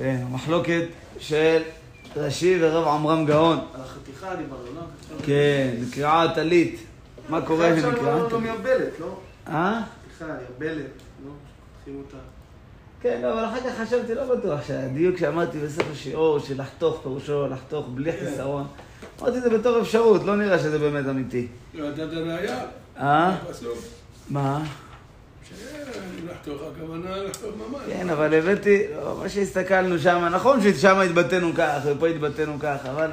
כן, המחלוקת של רש"י ורב עמרם גאון. על החתיכה דיברנו, לא? כן, נקרעה טלית. מה קורה עכשיו שנקרעה לא- לא טלית? מייבלת, לא? אה? חתיכה, יבלת, לא? חותכים אותה. כן, לא, אבל אחר כך חשבתי, לא בטוח שהדיוק שאמרתי בסוף השיעור, של לחתוך פירושו לחתוך בלי כן. חיסרון, אמרתי את זה בתור אפשרות, לא נראה שזה באמת אמיתי. לא נתת ראייה, אה? בסוף, מה? שלחתוך, הכוונה לחתוך ממש. כן, אבל הבאתי, מה שהסתכלנו שם, נכון ששם התבטאנו כך, ופה התבטאנו כך, אבל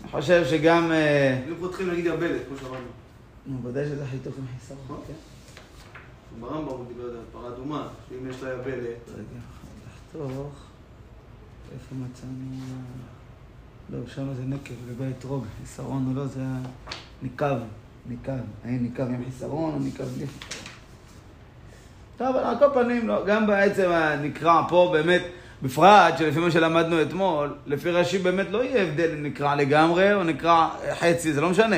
אני חושב שגם... אה, אם חותכים נגיד יבלת, כמו שאמרנו. נו, ודאי שזה חיתוך עם חיסרון, נכון. כן. ברמב"ם הוא דיבר על פרה אדומה, שאם יש לה יבלת, רגע, לחתוך, איפה מצאנו... לא, שם זה נקב, לגבי האתרוג, חיסרון או לא, זה הניקב, ניקב. האם ניקב עם חיסרון או ניקב בלי חיסרון. טוב, על כל פנים, לא, גם בעצם הנקרע פה באמת, בפרט שלפי מה שלמדנו אתמול, לפי רש"י באמת לא יהיה הבדל אם נקרע לגמרי או נקרע חצי, זה לא משנה.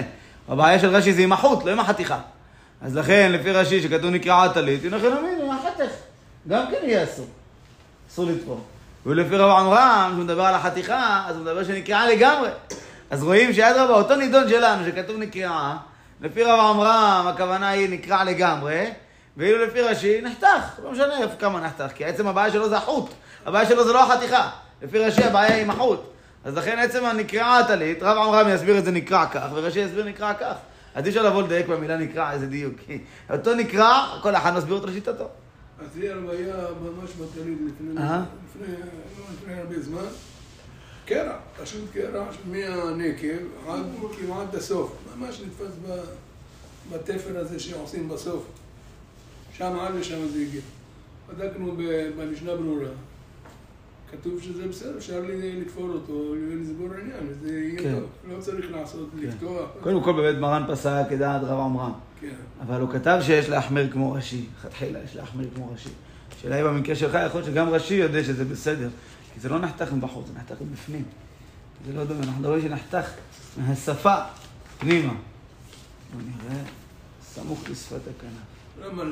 הבעיה של רש"י זה עם החוט, לא עם החתיכה. אז לכן, לפי רש"י, שכתוב נקרעה טלית, ינחם אמין, עם החתך. גם כן יהיה אסור. אסור לתפור. ולפי רב עמרם, כשהוא מדבר על החתיכה, אז הוא מדבר שנקרעה לגמרי. אז רואים שאדרבה, אותו נידון שלנו, שכתוב נקרעה, לפי רב עמרם, הכוונה היא נקרע לגמרי, ואילו לפי רש"י, נחתך. לא משנה כמה נחתך, כי עצם הבעיה שלו זה החוט. הבעיה שלו זה לא החתיכה. לפי רש"י הבעיה היא עם החוט. אז לכן עצם הנקרעה הטלית, רב עמרם יסביר את זה נקרע כך, ורש"י יסביר נקרע כך. אז אי אפשר לבוא לדייק במילה נקרע, איזה דיוק. אותו נקרע, כל אחד מסביר אותו לשיטתו. אז לי היה ממש בטלית לפני, אה? לא לפני הרבה זמן. קרע, פשוט קרע מהנקב עד כמעט הסוף. ממש נתפס בתפר הזה שעושים בסוף. שם עד לשם זה הגיע. בדקנו במשנה ברורה. כתוב שזה בסדר, אפשר לתפור אותו ולסגור עניין, וזה יהיה כן. טוב. לא צריך לעשות, לפתוח. קודם כל באמת מרן פסק כדעת רב עמרם. כן. אבל הוא כתב שיש להחמיר כמו רש"י, לכתחילה יש להחמיר כמו רש"י. השאלה היא במקרה שלך, יכול להיות שגם רש"י יודע שזה בסדר, כי זה לא נחתך מבחוץ, זה נחתך מבפנים. זה לא דומה, אנחנו מדברים שנחתך מהשפה פנימה. בוא נראה, סמוך לשפת הכנף. למה?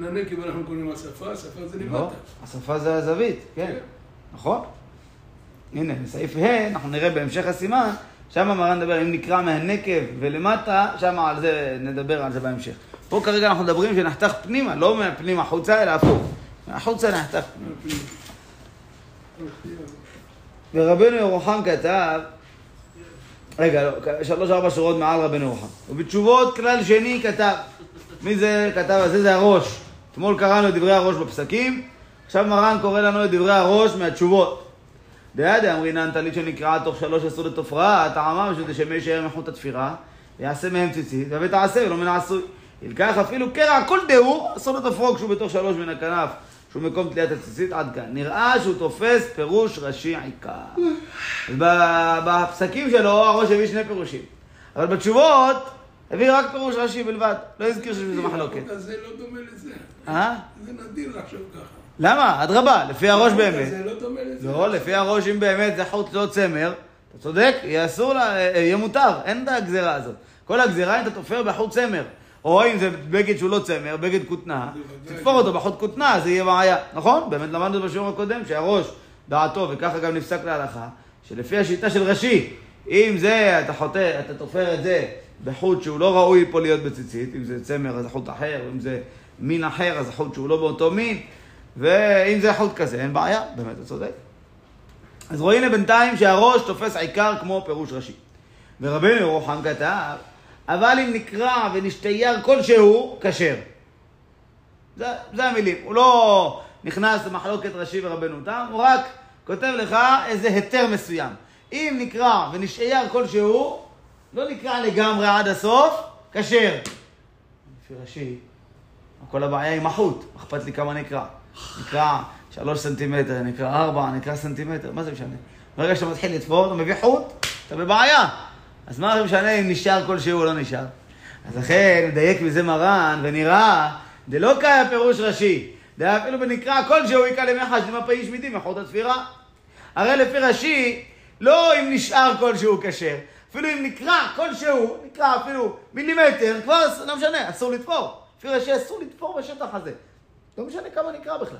לנקב אנחנו קוראים השפה, השפה זה לא, למטה. השפה זה הזווית, כן, כן. נכון? הנה, בסעיף ה', אנחנו נראה בהמשך הסימן, שם מרן מדבר, אם נקרא מהנקב ולמטה, שם על זה, נדבר על זה בהמשך. פה כרגע אנחנו מדברים שנחתך פנימה, לא מהפנים החוצה, אלא הפוך. מהחוצה נחתך פנימה. ורבנו ירוחם כתב, רגע, לא, שלוש ארבע שורות מעל רבנו ירוחם. ובתשובות כלל שני כתב, מי זה כתב? אז זה הראש. אתמול קראנו את דברי הראש בפסקים, עכשיו מרן קורא לנו את דברי הראש מהתשובות. דעדה אמרינן טלית שנקראה תוך שלוש אסור לתופרה, טעמה בשביל שמי יישאר מחוט התפירה, ויעשה מהם ציצית, ותעשה ולא מן העשוי. ילקח אפילו קרע כל דהו, אסור לתופרו כשהוא בתוך שלוש מן הכנף, שהוא מקום תליית הציצית, עד כאן. נראה שהוא תופס פירוש ראשי עיקר. בפסקים שלו הראש הביא שני פירושים. אבל בתשובות הביא רק פירוש ראשי בלבד, לא הזכיר שיש בזה מחלוקת. זה לא דומה לזה. אה? זה נדיר לחשוב ככה. למה? אדרבה, לפי הראש באמת. זה לא דומה לזה. לא, לפי הראש, אם באמת זה חוט לא צמר, אתה צודק, יהיה אסור, לה- אה, יהיה מותר, אין את הגזירה הזאת. כל הגזירה אם אתה תופר בחוט צמר, או אם זה בגד שהוא לא צמר, בגד כותנה. תתפור אותו בחוט כותנה, זה יהיה בעיה. נכון? באמת למדנו בשיעור הקודם שהראש, דעתו, וככה גם נפסק להלכה, שלפי השיטה של רש"י, אם זה, אתה חוטא, אתה תופר את זה בחוט שהוא לא ראוי פה להיות בציצית, אם זה צמר אז זה חוט אחר, אם זה מין אחר אז זה חוט שהוא לא באותו מין, ואם זה חוט כזה, אין בעיה, באמת, אתה צודק. אז רואים לבינתיים שהראש תופס עיקר כמו פירוש ראשי. ורבנו ירוחם כתב, אבל אם נקרע ונשתייר כלשהו, כשר. זה, זה המילים. הוא לא נכנס למחלוקת ראשי ורבנו תם, הוא רק כותב לך איזה היתר מסוים. אם נקרע ונשתייר כלשהו, לא נקרע לגמרי עד הסוף, כשר. לפי ראשי, כל הבעיה עם החוט, אכפת לי כמה נקרע. נקרע שלוש סנטימטר, נקרע ארבע, נקרע סנטימטר, מה זה משנה? ברגע שאתה מתחיל לתפור, אתה מביא חוט, אתה בבעיה. אז מה זה משנה אם נשאר כלשהו או לא נשאר? אז לכן, מדייק מזה מרן, ונראה, דלא קאי הפירוש ראשי, דא אפילו בנקרא כלשהו יקרא למחש דמפי איש מידי מחוט התפירה. הרי לפי רש"י, לא אם נשאר כלשהו כשר, אפילו אם נקרע כלשהו, נקרע אפילו מילימטר, כבר לא משנה, אסור לתפור. לפי רש"י אסור לתפור בשטח הזה. לא משנה כמה נקרע בכלל.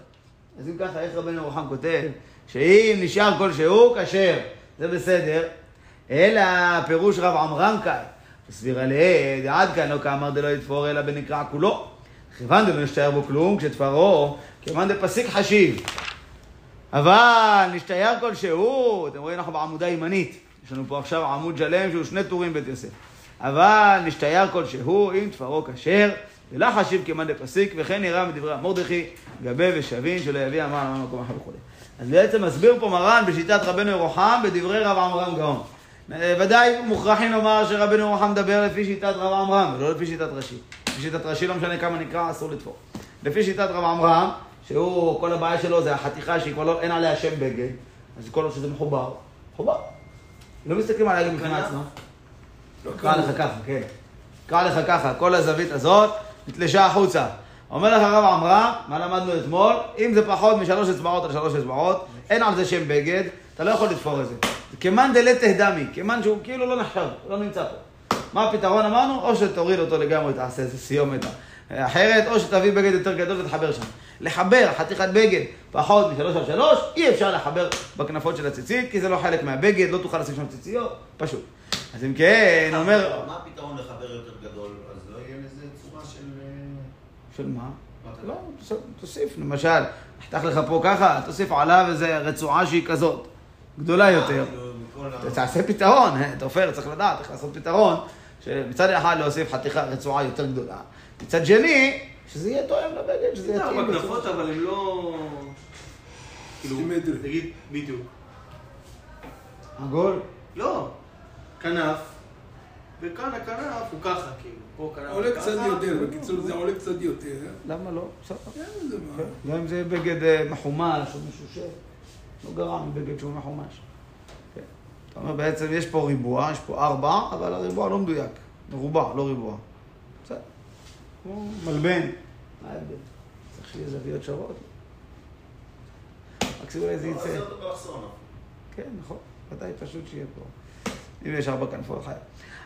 אז אם ככה, איך רבנו ירוחם כותב, שאם נשאר כלשהו, כשר, זה בסדר, אלא פירוש רב עמרם כאן, הסבירה לעד, עד כאן לא כאמר דלא יתפור אלא בנקרע כולו. כיוון דלא נשתער בו כלום, כשתפרו, כיוון דפסיק חשיב. אבל נשתייר כלשהו, אתם רואים, אנחנו בעמודה הימנית. יש לנו פה עכשיו עמוד שלם שהוא שני טורים בית יוסף. אבל נשתייר כלשהו, אם תפרו כשר, ולא חשיב כמאן דפסיק, וכן נראה מדברי המרדכי, גבה ושבין, שלא יביא אמר אמר מקום אחר וכו'. אז בעצם מסביר פה מרן בשיטת רבנו ירוחם, בדברי רב עמרם גאון. אה, ודאי מוכרחים לומר שרבנו ירוחם מדבר לפי שיטת רב עמרם, ולא לפי שיטת רש"י. לפי שיטת רש"י לא משנה כמה נקרא, אסור לתפור. לפי שיטת רב עמרם, שהוא, כל הבעיה שלו זה החתיכה שהיא כבר לא, אין עליה שם בגד, אז כל עוד שזה מחובר, מחובר. לא מסתכלים עליה גם מבחינה עצמה. לא קרא לך ככה, כן. קרא לך ככה, כל הזווית הזאת נתלשה החוצה. אומר לך הרב עמרם, מה למדנו אתמול? אם זה פחות משלוש אצבעות על שלוש אצבעות, אין על זה שם בגד, אתה לא יכול לתפור את זה. זה כמאן דלתא דמי, כמאן שהוא כאילו לא נחשב, לא נמצא פה. מה הפתרון אמרנו? או שתוריד אותו לגמרי, תעשה איזה סיומת אחרת, או שתביא בגד יותר גדול ותחבר שם. לחבר חתיכת בגד פחות משלוש על שלוש, אי אפשר לחבר בכנפות של הציצית, כי זה לא חלק מהבגד, לא תוכל לשים שם ציציות, פשוט. אז אם כן, אומר... מה הפתרון לחבר יותר גדול? אז לא יהיה לזה צורה של... אה, של מה? לא, תוסיף- למשל, נחתך לך פה ככה, תוסיף עליו איזה רצועה שהיא כזאת, גדולה יותר. כאילו, תעשה פתרון, אה, תופר, צריך לדעת איך לעשות פתרון, שמצד אחד להוסיף חתיכה, רצועה יותר גדולה, מצד שני, שזה יהיה תואם לבגד, שזה זה יתאים. ארבע בצורה- כנפות, אבל הם לא... כאילו. תגיד, בדיוק. עגול? לא, כנף, וכאן הכנף הוא ככה, כאילו. פה כנף עולה ככה, קצת יותר, בקיצור זה עולה קצת יותר. למה לא? בסדר. לזה מה. גם אם זה בגד אה, מחומש או מישהו ש... לא גרם בגד שהוא מחומש. כן. אתה אומר בעצם יש פה ריבוע, יש פה ארבע, אבל הריבוע לא מדויק. מרובע, לא ריבוע. כמו מלבן. מה ההבדל? צריך שיהיה זוויות שוות. רק שאולי זה לא, יצא. זה באלכסון. כן, נכון. ודאי פשוט שיהיה פה. אם יש ארבע כנפות חיה.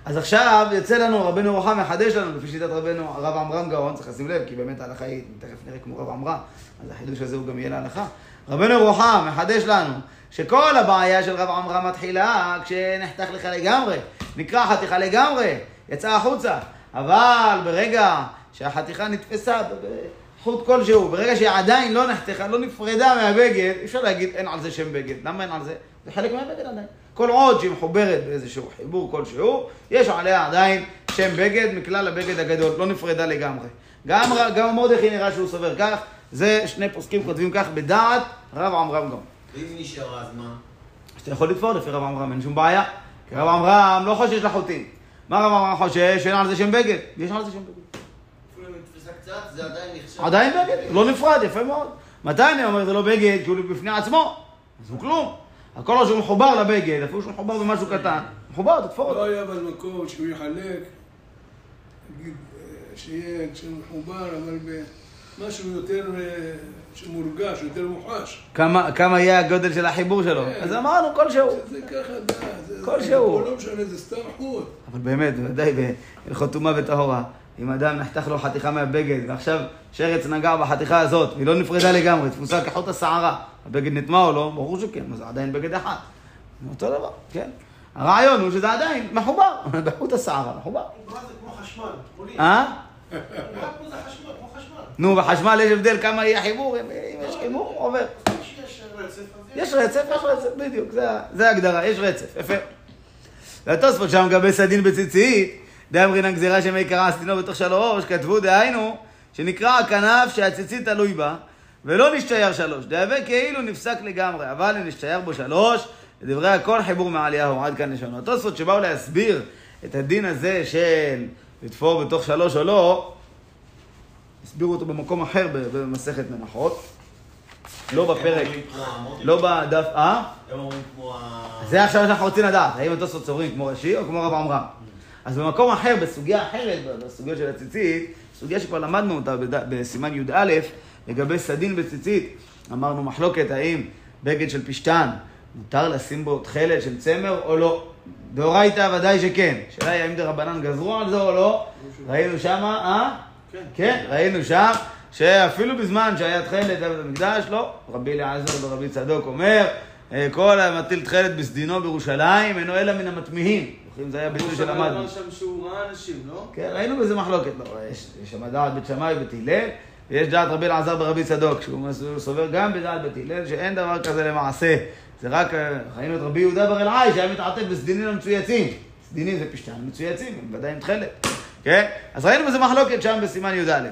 אז עכשיו יוצא לנו, רבנו ירוחם מחדש לנו, לפי שיטת רבנו, הרב עמרם גאון, צריך לשים לב, כי באמת ההלכה היא, תכף נראה כמו רב עמרם, אז החידוש הזה הוא גם יהיה להלכה. רבנו ירוחם מחדש לנו, שכל הבעיה של רב עמרם מתחילה כשנחתך לך לגמרי, נקרע חתיכה לגמרי, יצאה החוצה. אבל ברגע שהחתיכה נתפסה בחוט כלשהו, ברגע שהיא עדיין לא נחתכה, לא נפרדה מהבגד, אי אפשר להגיד אין על זה שם בגד. למה אין על זה? זה חלק מהבגד עדיין. כל עוד שהיא מחוברת באיזשהו חיבור כלשהו, יש עליה עדיין שם בגד מכלל הבגד הגדול, לא נפרדה לגמרי. גם, גם מרדכי נראה שהוא סובר כך, זה שני פוסקים כותבים כך בדעת רב עמרם גאון. ואם נשארה, אז מה? שאתה יכול לתפור לפי רב עמרם, אין שום בעיה. כי רב עמרם לא חושש לחוטים. מה רב עמרם חושש? שאין על זה שם בגד. יש על זה שם בגד. אפילו אם היא נתפסה קצת, זה עדיין נחשב... עדיין בגד, לא נפרד, יפה מאוד. מתי אני אומר זה לא בגד? כי הוא בפני עצמו. אז הוא כלום. הכל עוד שהוא מחובר לבגד, אפילו שהוא מחובר במשהו קטן, מחובר, תתפור לא אותו. היה אבל מקום שהוא יחלק, נגיד, אה, שיהיה כשהוא מחובר, אבל במשהו יותר אה, שמורגש, יותר מוחש. כמה כמה יהיה הגודל של החיבור שלו. כן. אז אמרנו כלשהו. זה ככה, זה... כלשהו. לא משנה, זה סתם חוט. אבל באמת, ודאי בהלכות טומאה וטהורה, אם אדם נחתך לו חתיכה מהבגד, ועכשיו שרץ נגע בחתיכה הזאת, והיא לא נפרדה לגמרי, תפוסה כחוט השערה, הבגד נטמע או לא? ברור שכן, זה עדיין בגד אחד. אותו דבר, כן. הרעיון הוא שזה עדיין מחובר, בחוט השערה, מחובר. זה כמו חשמל? אה? נו, בחשמל יש הבדל כמה יהיה חיבור, אם יש חיבור, עובר. יש רצף, יש רצף, בדיוק, זה ההגדרה, יש רצף, יפה. והתוספות שם לגבי סדין בציצית, דאמרינן גזירה שמי קרא סדינו בתוך שלוש, כתבו דהיינו, שנקרא הכנף שהציצית תלוי בה, ולא נשתייר שלוש, דהווה כאילו נפסק לגמרי, אבל אם נשתייר בו שלוש, לדברי הכל חיבור מעליהו, עד כאן לשונו. התוספות שבאו להסביר את הדין הזה של לתפור בתוך שלוש או לא, הסבירו אותו במקום אחר במסכת מנחות, לא בפרק. לא בדף, אה? הם אומרים כמו ה... זה עכשיו שאנחנו רוצים לדעת, האם התוספות סוברים כמו רש"י או כמו רב עמרם. אז במקום אחר, בסוגיה אחרת, בסוגיה של הציצית, סוגיה שכבר למדנו אותה בסימן י"א, לגבי סדין בציצית, אמרנו מחלוקת האם בגד של פשתן, מותר לשים בו תכלת של צמר או לא. דאורייתא ודאי שכן. השאלה היא האם דרבנן גזרו על זה או לא. ראינו שמה, אה? כן. כן, ראינו שם שאפילו בזמן שהיה תכלת בבית המקדש, לא. רבי אליעזר ורבי צדוק אומר, אה, כל המטיל תכלת בסדינו בירושלים, אינו אלא מן המטמיעים. זוכרים, זה היה ביטוי שלמדנו. אמר שם שהוא ראה אנשים, לא? כן, ראינו בזה מחלוקת. לא, יש שם דעת בית שמאי ובית הלל, ויש דעת רבי אלעזר ברבי צדוק, שהוא הוא סובר גם בדעת בית הלל, שאין דבר כזה למעשה. זה רק, אה, ראינו את רבי יהודה בר אלעאי, שהיה מתעטף בסדינים המצויצים. סדינים זה פשטן מצויצים, הם ודאי עם תכלת. כן? אז ראינו בזה מחלוקת שם בסימן י"א.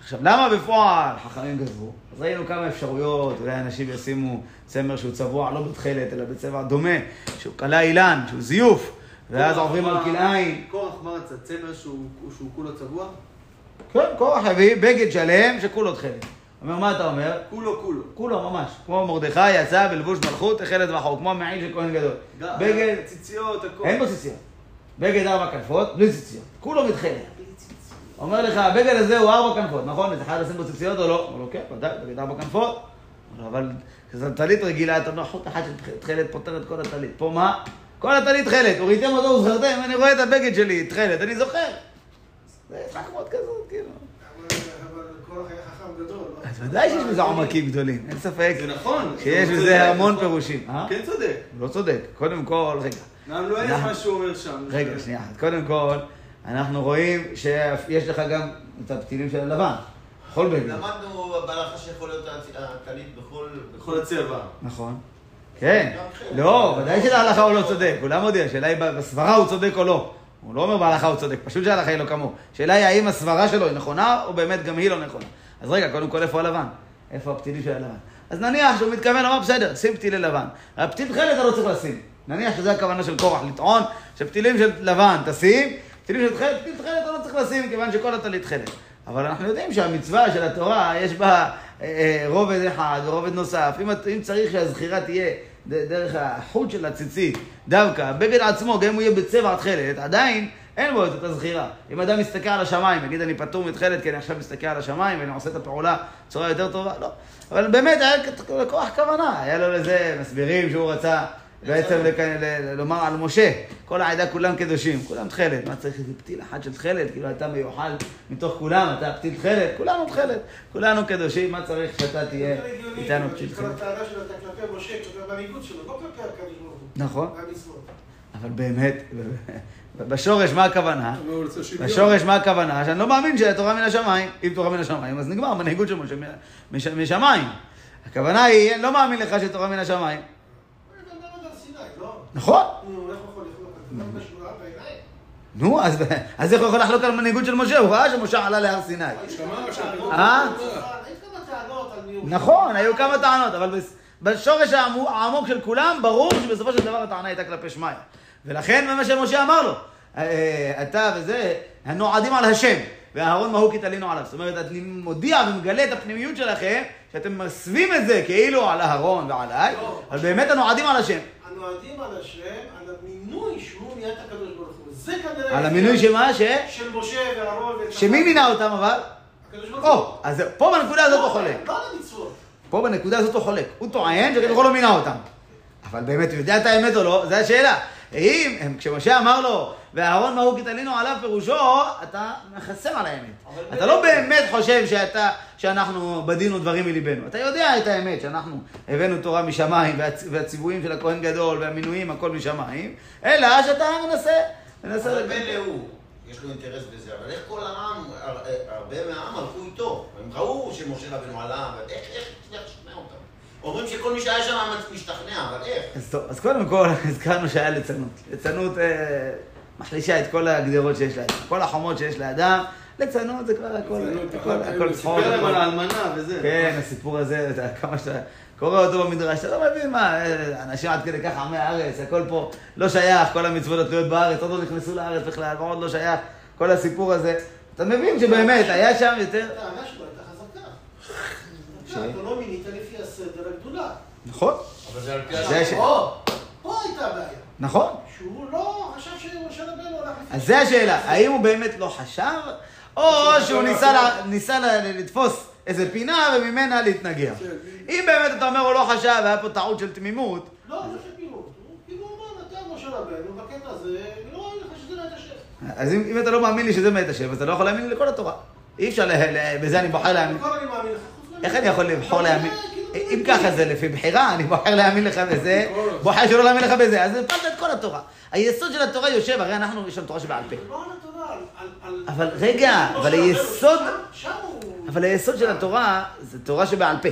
עכשיו, למה בפועל חכמים גזרו? אז ראינו כמה אפשרויות, אולי אנשים ישימו צמר שהוא צבוע לא בתכלת, אלא בצבע דומה, שהוא כלה אילן, שהוא זיוף, ואז עוברים על כלאיים. קורח מה רצה? צמר שהוא כולו צבוע? כן, קורח הביא בגד שלם שכולו תכלת. אומר, מה אתה אומר? כולו כולו. כולו ממש. כמו מרדכי יצא בלבוש מלכות, תכלת וחור, כמו המעיל של כהן גדול. בגד, ציציות, הכל. אין בו ציציות. בגד ארבע כנפות, בלי ציציות. כולו מתכלת. אומר לך, הבגד הזה הוא ארבע כנפות, נכון? אתה חייב לשים בו ציציות או לא? אומר לו, כן, ודאי, בגד ארבע כנפות. אבל כשזו טלית רגילה, אתה אומר, חוט אחד של תכלת פותר את כל הטלית. פה מה? כל הטלית תכלת, וראיתם אותו וזכרתם, אני רואה את הבגד שלי, תכלת, אני זוכר. זה התחכמות כזאת, כאילו. לא? אז ודאי שיש בזה עומקים גדולים, אין ספק זה נכון. שיש הוא בזה המון. פירושים. אה? כן צודק. לא צודק. קודם כל, רגע. גם לא אנחנו- מה שהוא אומר שם. רגע, שנייה. קודם כל, אנחנו רואים שיש לך גם את הפתילים של הלבן. בכל בגד. למדנו בהלכה שיכול להיות הטלית בכל... בכל הצבע. נכון. כן. לא, ודאי שלהלכה הוא לא צודק. הוא לא מודיע, השאלה היא בסברה הוא צודק או לא. הוא לא אומר בהלכה הוא צודק, פשוט שההלכה היא לא כמוהו. השאלה היא האם הסברה שלו היא נכונה, או באמת גם היא לא נכונה. אז רגע, קודם כל איפה הלבן? איפה הפתילים של הלבן? אז נניח שהוא מתכוון, אמר בסדר, שים פתילי לבן. הפתיל תכלת אתה לא צריך לשים. נניח שזו הכוונה של קורח, לטעון שפתילים של לבן תשים, פתילים של תכלת, פתיל תכלת אתה לא צריך לשים, כיוון שכל הטלית תכלת. אבל אנחנו יודעים שהמצווה של התורה, יש בה רובד אחד ורובד נוסף. אם, אם צריך שהזכירה תהיה דרך החוט של הציצית, דווקא, הבגד עצמו, גם אם הוא יהיה בצבע תכלת, עדיין אין בו את אותה זכירה. אם אדם מסתכל על השמיים, יגיד אני פטור מתכלת כי אני עכשיו מסתכל על השמיים ואני עושה את הפעולה בצורה יותר טובה, לא. אבל באמת היה לכוח כוונה, היה לו לזה מסבירים שהוא רצה בעצם לומר על משה, כל העדה כולם קדושים, כולם תכלת, מה צריך איזה פתיל אחד של תכלת, כאילו אתה מיוחד מתוך כולם, אתה פתיל תכלת, כולנו תכלת, כולנו קדושים, מה צריך שאתה תהיה איתנו פתיל כל תכלת. הטענה שלו הייתה כלפי משה, כלפי המנהיגות שלו, לא כלפי הקדוש ברוך הוא. נכון. אבל באמת, בשורש מה הכוונה? בשורש מה הכוונה? שאני לא מאמין שהתורה מן השמיים. אם תורה מן השמיים, אז נגמר, מנהיגות של משה משמיים. הכוונה היא, אני לא מאמין לך שתורה מן השמיים. בעיניים? נו, אז, איך הוא יכול לחלוק על מנהיגות של משה? הוא ראה שמשה עלה להר סיני. אה? נכון, היו כמה טענות, אבל בשורש העמו- העמוק של כולם, ברור שבסופו של דבר הטענה הייתה כלפי שמיא. ולכן מה שמשה אמר לו, אה, אתה וזה, הנועדים על השם, ואהרון מהו כי תלינו עליו. זאת אומרת, אני מודיע ומגלה את הפנימיות שלכם, שאתם מסווים את זה כאילו על אהרון ועליי, לא. אבל באמת הנועדים על השם. הנועדים על השם, על המינוי שהוא נהיה את הקדוש ברוך הוא. זה כנראה... על המינוי שמה? ש... של משה ואהרון ואת... שמי מינה אותם אבל? הקדוש ברוך הוא. או, אז פה בנקודה הזאת הוא חולק. לא על המצוות. פה בנקודה הזאת הוא חולק. הוא טוען שכביכול לא מינה אותם. אבל באמת, הוא יודע את האמת או לא? זו השאלה. אם, כשמשה אמר לו, ואהרון מהו כי תלינו עליו פירושו, אתה מחסם על האמת. אתה לא באמת חושב שאתה, שאנחנו בדינו דברים מליבנו. אתה יודע את האמת, שאנחנו הבאנו תורה משמיים, והצ- והציוויים של הכהן גדול, והמינויים, הכל משמיים, אלא שאתה מנסה, מנסה... אבל מילא הוא, יש לו אינטרס בזה, אבל איך כל העם, הר- הרבה מהעם הלכו איתו? הם ראו שמשה רבנו עלה, אבל איך, איך הצליח לשכנע אותם? אומרים שכל מי שהיה שם משתכנע, אבל איך? אז טוב, אז קודם כל הזכרנו שהיה ליצנות. ליצנות אה, מחלישה את כל הגדרות שיש לאדם. כל החומות שיש לאדם, ליצנות זה כבר הכל, הכל, הכל צחוק. סיפר להם הכל- על האלמנה וזה. כן, הסיפור הזה, אתה, כמה שאתה קורא אותו במדרש, אתה לא מבין מה, אה, אנשים עד כדי כך עמי הארץ, הכל פה לא שייך, כל המצוות התלויות בארץ, עוד לא נכנסו לארץ בכלל, ועוד לא שייך, כל הסיפור הזה. אתה מבין שבאמת, היה שם יותר... הטענה שלו הייתה חזקה. אתה לא מינית לפי הסדר הגדולה. נכון, אבל זה על פי פה הייתה הבעיה. נכון. שהוא לא חשב שמשה רבנו הלך לפי... אז זה השאלה, האם הוא באמת לא חשב, או שהוא ניסה, לתפוס איזה פינה וממנה להתנגח. אם באמת אתה אומר הוא לא חשב והיה פה טעות של תמימות, לא, זה שפירות. הוא כאילו אמר, אתה משה רבנו, בקטע הזה, לא ראוי לך שזה לא את השם. אז אם, אתה לא מאמין לי שזה מאת השם, אז אתה לא יכול להאמין לי לכל התורה. אי אפשר, בזה אני בוחר להאמין. איך אני יכול לבחור לא, להאמין? אם ככה זה לפי בחירה, אני בוחר להאמין לך בזה, בוחר שלא להאמין לך בזה, אז הפלת את כל התורה. היסוד של התורה יושב, הרי אנחנו, יש לנו תורה שבעל פה. לא על... אבל רגע, כמו אבל היסוד-. אבל היסוד של התורה זה תורה שבעל פה.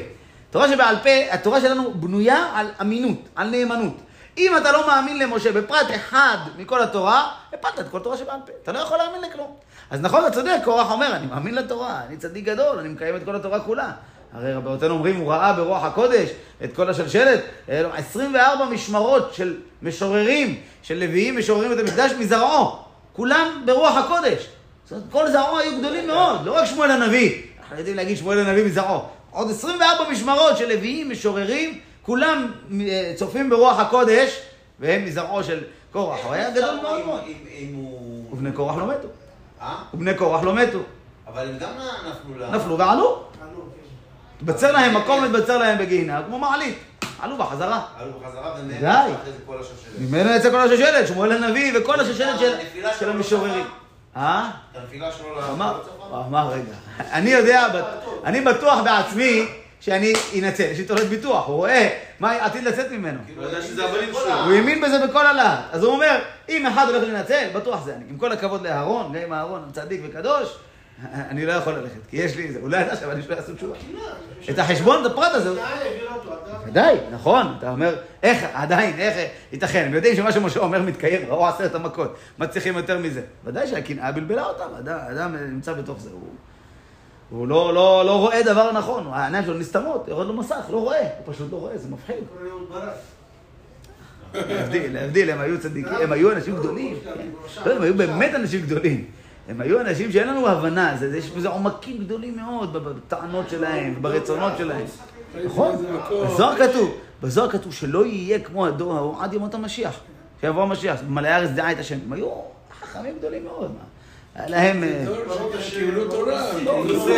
תורה שבעל פה, התורה שלנו בנויה על אמינות, על נאמנות. אם אתה לא מאמין למשה בפרט אחד מכל התורה, הפלת את כל תורה שבעל פה. אתה לא יכול להאמין לכלום. אז נכון, אתה צודק, קורח אומר, אני מאמין לתורה, אני צדיק גדול, אני מקיים את כל התורה כולה. הרי רבותינו אומרים, הוא ראה ברוח הקודש את כל השלשלת, אה, 24 משמרות של משוררים, של לוויים משוררים את המקדש מזרעו. כולם ברוח הקודש. זאת אומרת, כל זרעו היו גדולים מאוד, לא רק שמואל הנביא. אנחנו יודעים להגיד שמואל הנביא מזרעו. עוד 24 משמרות של לוויים, משוררים, כולם אה, צופים ברוח הקודש, והם מזרעו של קורח. הוא היה גדול מאוד מאוד. ובני קורח לא מתו. אה? ובני קורח לא מתו. אבל הם גם נפלו ל... נפלו ועלו. התבצר להם מקום, התבצר להם בגיהינם, כמו מעלית. עלו בחזרה. עלו בחזרה. אחרי זה כל השושלת. ממנו יצא כל השושלת, שמואל הנביא וכל השושלת של- המשוררים. אה? את הנפילה שלו הוא ל... אמר, הוא אמר, רגע, אני יודע, אני בטוח בעצמי שאני אנצל, יש לי תולת ביטוח, הוא רואה מה עתיד לצאת ממנו. הוא. ה- הוא האמין בזה בכל הלהט. אז הוא אומר, אם אחד הולך להינצל, בטוח זה אני. עם כל הכבוד לאהרון, גם אם אהרון צדיק וקדוש, אני לא יכול ללכת, כי יש לי זה. הוא לא ידע שהבנים שלו יעשו תשובה. את החשבון, את הפרט הזה. ודאי, נכון, אתה אומר, איך, עדיין, איך ייתכן? הם יודעים שמה שמשה אומר מתקיים, ראו עשרת המכות, מה צריכים יותר מזה? ודאי שהקנאה בלבלה אותם, אדם, נמצא בתוך זה, הוא, לא, לא, לא רואה דבר נכון, העיניים שלו נסתמות, יורד לו מסך, לא רואה, הוא פשוט לא רואה, זה מפחיד. להבדיל, להבדיל, הם היו צדיקים, הם היו אנשים גדולים. לא, הם היו באמת אנשים גדולים. הם היו אנשים שאין לנו הבנה, זה, זה- יש בזה עומקים גדולים מאוד בטענות שלהם, ברצונות שלהם. נכון. בזוהר כתוב, בזוהר כתוב שלא יהיה כמו הדור ההוא עד ימות המשיח. שיבוא המשיח, מלאי הארץ דעה את השם. הם היו חכמים גדולים מאוד. היה להם... אה,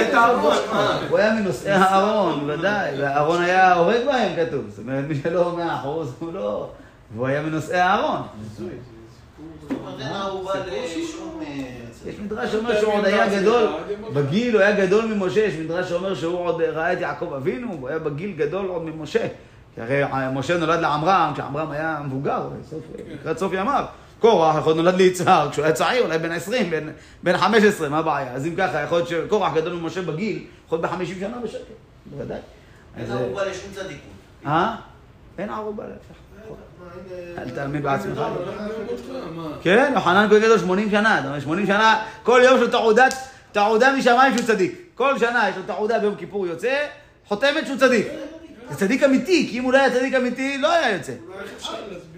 את הארון. אה. הוא היה מנושאי הארון, ודאי, והארון היה הורג בהם, כתוב. זאת אומרת, מי שלא מאה אחוז, הוא לא... והוא היה מנושאי הארון. יש מדרש שאומר שהוא עוד היה גדול, בגיל הוא היה גדול ממשה, יש מדרש שאומר שהוא עוד ראה את יעקב אבינו, הוא היה בגיל גדול עוד ממשה. כי הרי משה נולד לעמרם, כשעמרם היה מבוגר, בסוף- לקראת סוף ימיו. קורח יכול להיות נולד ליצהר, כשהוא היה צעיר, אולי בן 20, בן- בן 15, מה הבעיה? אז אם ככה, יכול להיות שקורח גדול ממשה בגיל, יכול להיות ב-50 שנה בשקט, בוודאי. אין אז, אה, ערובה לשום צדיקות. אה? אין ערובה להפך. אל תאמין בעצמך. מה? כן, יוחנן כהן גדול 80 שנה, אתה אומר 80 שנה, כל יום יש לו תעודת, תעודה משמיים שהוא צדיק. כל שנה יש לו תעודה ביום כיפור יוצא, חותמת שהוא צדיק. זה צדיק אמיתי, כי אם הוא לא היה צדיק אמיתי, לא היה יוצא.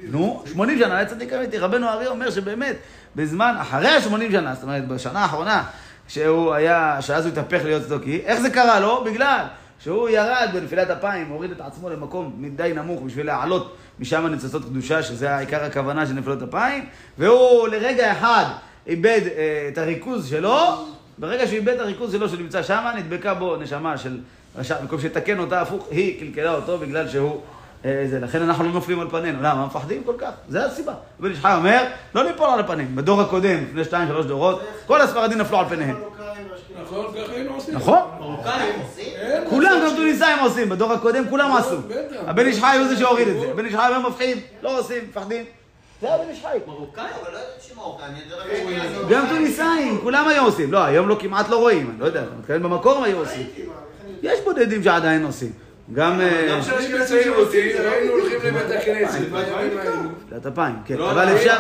נו, 80 שנה היה צדיק אמיתי. רבנו ארי אומר שבאמת, בזמן, אחרי ה-80 שנה, זאת אומרת, בשנה האחרונה, שהוא היה, שאז הוא התהפך להיות צדוקי, איך זה קרה לו? בגלל שהוא ירד בנפילת אפיים, הוריד את עצמו למקום די נמוך בשביל להעלות משם ניצוצות קדושה, שזה העיקר הכוונה של נפילות אפיים, והוא לרגע אחד איבד אה, את הריכוז שלו, ברגע שהוא איבד את הריכוז שלו שנמצא שם, נדבקה בו נשמה של רשע, במקום שיתקן אותה הפוך, היא קלקלה אותו בגלל שהוא... אה, זה, לכן אנחנו לא נופלים על פנינו. למה? מפחדים כל כך. זה הסיבה. בן איש חי אומר, לא ליפול על הפנים. בדור הקודם, לפני שתיים, שלוש דורות, כל הספרדים נפלו על פניהם. נכון, ככה היינו עושים. נכון? מרוקאים עושים? אין כולם, גם טוניסאים עושים, בדור הקודם כולם עשו. בטח. הבן איש חי הוא זה שהוריד את זה. הבן איש חי אומר מפחיד, לא עושים, מפחדים. זה הבן איש חי. מרוקאים? אבל לא יודעים שמרוקאים, יודע רק גם טוניסאים, כולם היו עושים. לא, היום לא כמעט לא רואים, אני לא יודע, אתה מתכוון במקור הם היו עושים. יש בודדים שעדיין עושים. גם... אה, גם של אני אשכנזים מציין אותי, שעושים, זה לא היינו הולכים. לבית הכנסת. תפילת אפיים, כן. לא, אבל לא, אפשר...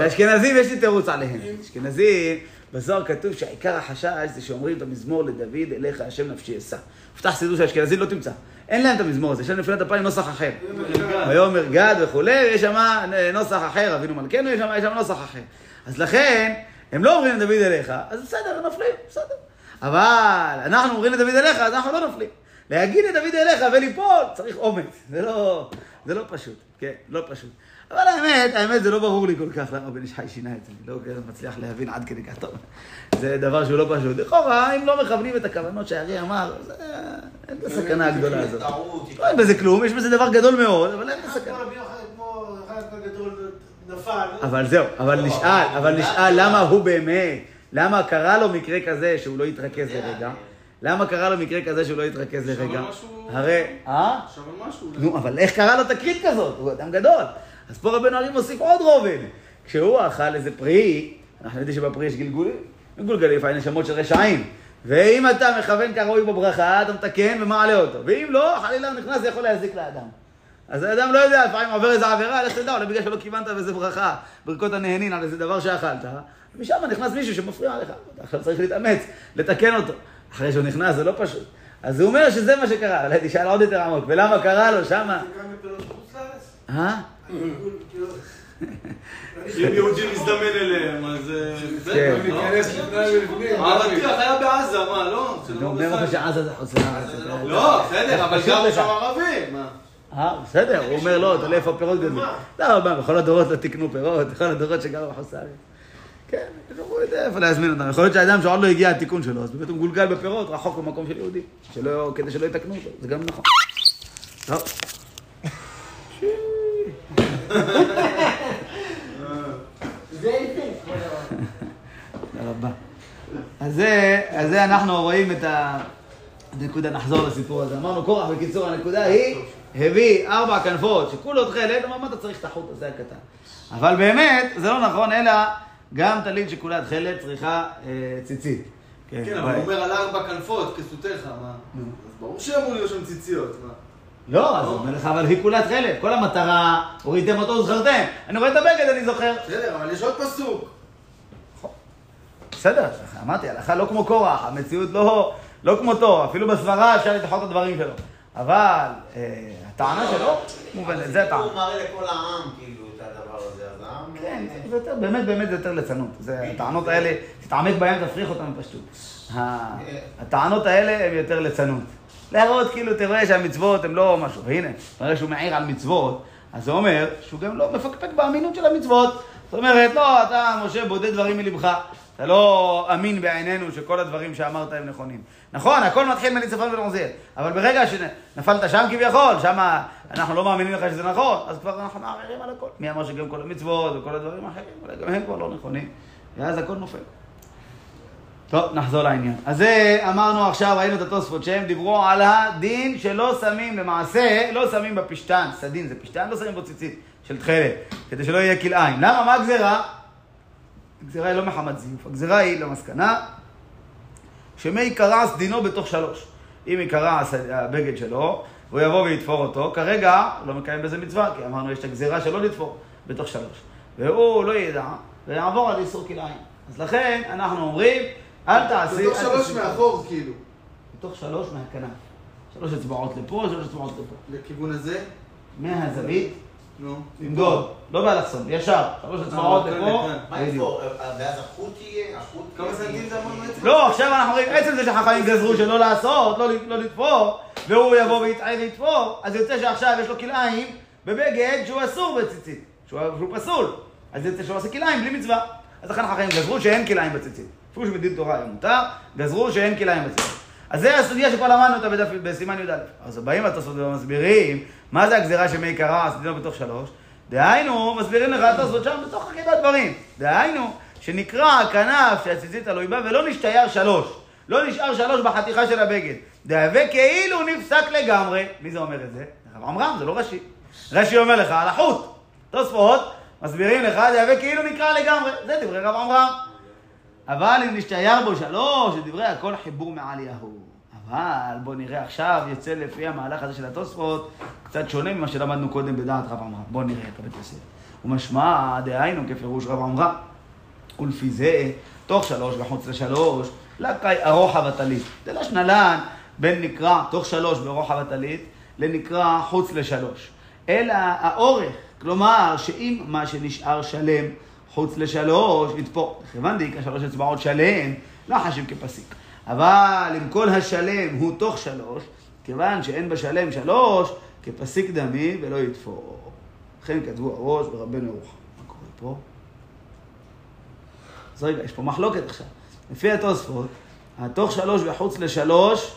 האשכנזים, יש לי תירוץ עליהם. אשכנזים, בזוהר כתוב שהעיקר החשש זה שאומרים את המזמור לדוד, אליך השם נפשי אשא. הובטח סידור של אשכנזים לא תמצא. אין להם את המזמור הזה, יש להם נפילת אפיים נוסח אחר. ויאמר גד וכולי, ויש שם נוסח אחר, אבינו מלכנו, יש יש שם נוסח אחר. אז לכן, הם לא אומרים לדוד אליך, אז בסדר, הם נופלים, בסדר. אבל אנחנו אומרים לדוד אליך, אז אנחנו לא נופלים. להגיד לדוד אליך וליפול, צריך אומץ. זה לא, זה לא פשוט, כן, לא פשוט. אבל האמת, האמת זה לא ברור לי כל כך למה בן איש חי שינה את זה. אני לא מצליח להבין עד כדי כך טוב. זה דבר שהוא לא פשוט. לכאורה, אם לא מכוונים את הכוונות שהארי אמר, זה- אין את הסכנה הגדולה הזאת. לא אין בזה כלום, יש בזה דבר גדול מאוד, אבל אין בזה סכנה. כמו רבי יוחנן, כמו אחד הגדול נפל. אבל זהו, אבל נשאל, אבל נשאל למה הוא באמת, למה קרה לו מקרה כזה שהוא לא התרכז לרגע? למה קרה לו מקרה כזה שהוא לא התרכז לרגע? הרי, אה? על משהו. נו, אבל איך קרה לו תקרית כזאת? הוא אדם גדול. אז פה רבנו הרי מוסיף עוד רובד. כשהוא אכל איזה פרי, אנחנו יודעים שבפרי יש גלגולים. גולגלים לפעמים נשמות של רשעים. ואם אתה מכוון כראוי בברכה, אתה מתקן ומעלה אותו. ואם לא, חלילה הוא נכנס, זה יכול להזיק לאדם. אז האדם לא יודע, לפעמים עובר איזה עבירה, לך תדע, אולי בגלל שלא כיוונת באיזה ברכה, ברכות הנהנין על איזה דבר שאכלת, ומשם נכנס מישהו שמפריע לך. עכשיו צריך להתאמץ, לתקן אותו. אחרי שהוא נכנס, זה לא פשוט. אז הוא אומר שזה מה שקרה, אבל תשאל עוד יותר עמוק, ולמה קרה לו שמה? זה גם בפירות חוץ לארץ? אה? אם יהודי מזדמן אליהם, אז... אה, כן. לא? ולפנים. האבטיח היה בעזה, מה, לא? זה נו, לא אומר לך. שעזה זה חוץ לארץ. לא, בסדר, אבל גם. שם ערבים. אה, בסדר, הוא אומר לא, תלוי איפה הפירות גדלים. לא, מה, בכל הדורות לא תקנו פירות, בכל הדורות שגרו בחוץ לארץ. כן, הוא יודע איפה להזמין אותם. יכול להיות שהאדם שעוד לא הגיע התיקון שלו, אז באמת הוא מגולגל בפירות, רחוק במקום של יהודי, שלא- כדי שלא יתקנו אותו, זה גם נכון. טוב. תודה רבה. אז זה, אז זה אנחנו רואים את הנקודה, נחזור לסיפור הזה. אמרנו, קורח, בקיצור, הנקודה היא, הביא ארבע כנפות, שכולו תכלת, אמר, מה אתה צריך את החוט הזה הקטן? אבל באמת, זה לא נכון, אלא גם טלית שכולה תכלת צריכה אה, ציצית. כן, אבל הוא אומר על ארבע כנפות, כסותיך, מה? אז ברור שאמור להיות שם ציציות, מה? לא, אז הוא אומר לך, אבל היא כולה תכלת. כל המטרה, הורידתם אותו וזכרתם. אני רואה את הבגד, אני זוכר. בסדר, אבל יש עוד פסוק. בסדר, אמרתי, הלכה לא כמו קורח, המציאות לא, לא כמותו, אפילו בסברה אפשר לדחות את הדברים שלו. אבל אה, הטענה שלו, מובנת, זה הטענה. הוא מראה לכל העם, כאילו, את הדבר הזה, אז העם... כן, זה יותר, באמת, באמת זה יותר ליצנות. זה, הטענות האלה, תתעמק בהן, תפריך אותן בפשטות. ה- הטענות האלה הן יותר ליצנות. להראות כאילו, תראה שהמצוות הן לא משהו. והנה, ברגע שהוא מעיר על מצוות, אז זה אומר שהוא גם לא מפקפק באמינות של המצוות. זאת אומרת, לא, אתה, משה, בודד דברים מלבך. אתה לא אמין בעינינו שכל הדברים שאמרת הם נכונים. נכון, הכל מתחיל מניצחון ולעוזר, אבל ברגע שנפלת שם כביכול, שם אנחנו לא מאמינים לך שזה נכון, אז כבר אנחנו מערערים על הכל. מי אמר שגם כל המצוות וכל הדברים האחרים, אולי גם הם כבר לא נכונים, ואז הכל נופל. טוב, נחזור לעניין. אז זה אמרנו עכשיו, ראינו את התוספות שהם דיברו על הדין שלא שמים למעשה, לא שמים בפשתן, סדין זה פשתן, לא שמים בו ציצית של תכלת, כדי שלא יהיה כלאיים. למה? מה הגזירה? הגזירה היא לא מחמת זיוף, הגזירה היא למסקנה שמי קרס דינו בתוך שלוש. אם יקרע הס- הבגד שלו, הוא יבוא ויתפור אותו, כרגע הוא לא מקיים בזה מצווה, כי אמרנו יש את הגזירה שלא לתפור בתוך שלוש. והוא לא ידע, ויעבור על איסור כלאיים. אז לכן אנחנו אומרים, אל תעשי... בתוך שלוש מאחור, כאילו. בתוך שלוש מהכנף. שלוש אצבעות לפה, שלוש אצבעות לפה. לכיוון הזה? מהזווית, נו. למדוד, לא באלכסון, ישר. שלוש אצבעות לפה. מה. איפה? ואז החוט יהיה? החוט כמה אמרנו? לא, עכשיו אנחנו רואים, עצם זה שהחכמים גזרו שלא לעשות, לא, לא לתפור, והוא יבוא ויתעב ויתפור, אז יוצא שעכשיו יש לו כלאיים בבגד שהוא אסור בציצית, שהוא, שהוא פסול. אז יוצא שהוא עושה כלאיים בלי מצווה. אז לכן החכמים גזרו שאין כלאיים בציצית. אפילו שבדין תורה היה מותר, גזרו שאין כלאיים בציצית. אז זה הסוגיה שכבר למדנו אותה בדף, בסימן י"א. אז באים לתוספות ומסבירים, מה זה הגזירה שמי קרא, עשינו בתוך שלוש? דהיינו, מסבירים לך התוספות שם בתוך עקידת דברים. דהיינו, שנקרא הכנף שהציצית תלוי בה ולא נשתייר שלוש. לא נשאר שלוש בחתיכה של הבגד. דהווה כאילו נפסק לגמרי. מי זה אומר את זה? עמרם, זה לא רש"י. רש"י אומר לך על החוט. תוספות מסבירים לך, דהווה כאילו נקרא לגמרי. זה דברי רב עמרם. אבל אם נשתייר בו שלוש, שדברי הכל חיבור מעל יהוא. אבל בוא נראה עכשיו, יוצא לפי המהלך הזה של התוספות, קצת שונה ממה שלמדנו קודם בדעת רב עמרם. בוא נראה את הבית יוסף. ומשמע, דהיינו כפירוש רב עמרם. ולפי זה, תוך שלוש וחוץ לשלוש, לקאי ארוחה וטלית. דלש נלן בין נקרא תוך שלוש ברוחב הטלית, לנקרא חוץ לשלוש. אלא האורך, כלומר, שאם מה שנשאר שלם חוץ לשלוש, יתפור. כיוון דאיקה שלוש אצבעות שלם, לא חשיב כפסיק. אבל אם כל השלם הוא תוך שלוש, כיוון שאין בשלם שלוש, כפסיק דמי ולא יתפור. לכן כתבו הראש ורבנו ירוחם. מה קורה פה? אז רגע, יש פה מחלוקת עכשיו. לפי התוספות, התוך שלוש וחוץ לשלוש,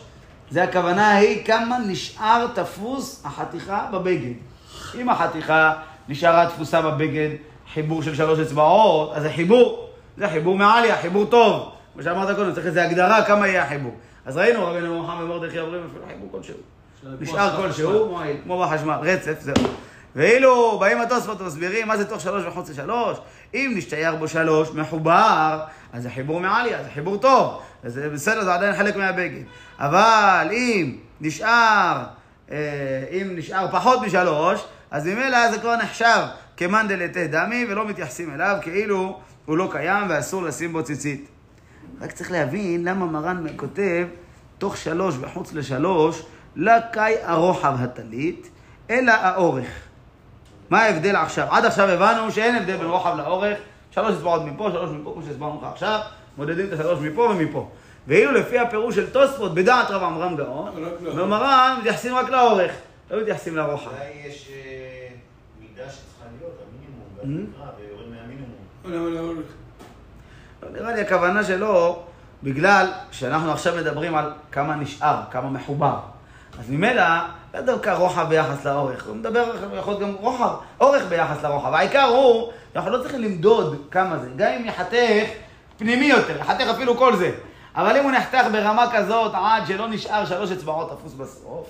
זה הכוונה היא כמה נשאר תפוס החתיכה בבגד. אם החתיכה נשארה תפוסה בבגד חיבור של שלוש אצבעות, אז זה חיבור. זה חיבור מעליה, חיבור טוב. כמו שאמרת קודם, צריך איזו הגדרה כמה יהיה החיבור. אז ראינו, רבינו מוחמד ומרדכי אומרים אפילו חיבור כלשהו. נשאר כלשהו, כמו בחשמל, רצף, זהו. ואילו באים התוספות ומסבירים מה זה תוך שלוש וחוץ לשלוש, אם נשתייר בו שלוש, מחובר, אז זה חיבור מעליה, זה חיבור טוב, אז זה בסדר, זה עדיין חלק מהבגד. אבל אם נשאר, אה, אם נשאר פחות משלוש, אז ממילא זה כבר נחשב כמאן דלתה דמי, ולא מתייחסים אליו כאילו הוא לא קיים ואסור לשים בו ציצית. רק צריך להבין למה מרן כותב תוך שלוש וחוץ לשלוש, לא קאי הרוחב הטלית, אלא האורך. מה ההבדל עכשיו? עד עכשיו הבנו שאין הבדל בין רוחב לאורך, שלוש אצבעות מפה, שלוש מפה, כמו שהסברנו לך עכשיו, מודדים את השלוש מפה ומפה. ואילו לפי הפירוש של תוספות, בדעת רב עמרם גאון. במרן מתייחסים רק לאורך, לא מתייחסים לרוחב. אולי יש שצריכה להיות, המינימום, Mhm. והתקרה, ויורד מהמינימום. למה לאורך? לא, נראה לי הכוונה שלו, בגלל שאנחנו עכשיו מדברים על כמה נשאר, כמה מחובר. אז ממילא, לא דווקא רוחב ביחס לאורך, הוא מדבר, יכול להיות גם רוחב, אורך ביחס לרוחב. העיקר הוא, אנחנו לא צריכים למדוד כמה זה, גם אם יחתך פנימי יותר, יחתך אפילו כל זה. אבל אם הוא נחתך ברמה כזאת עד שלא נשאר שלוש אצבעות תפוס בסוף,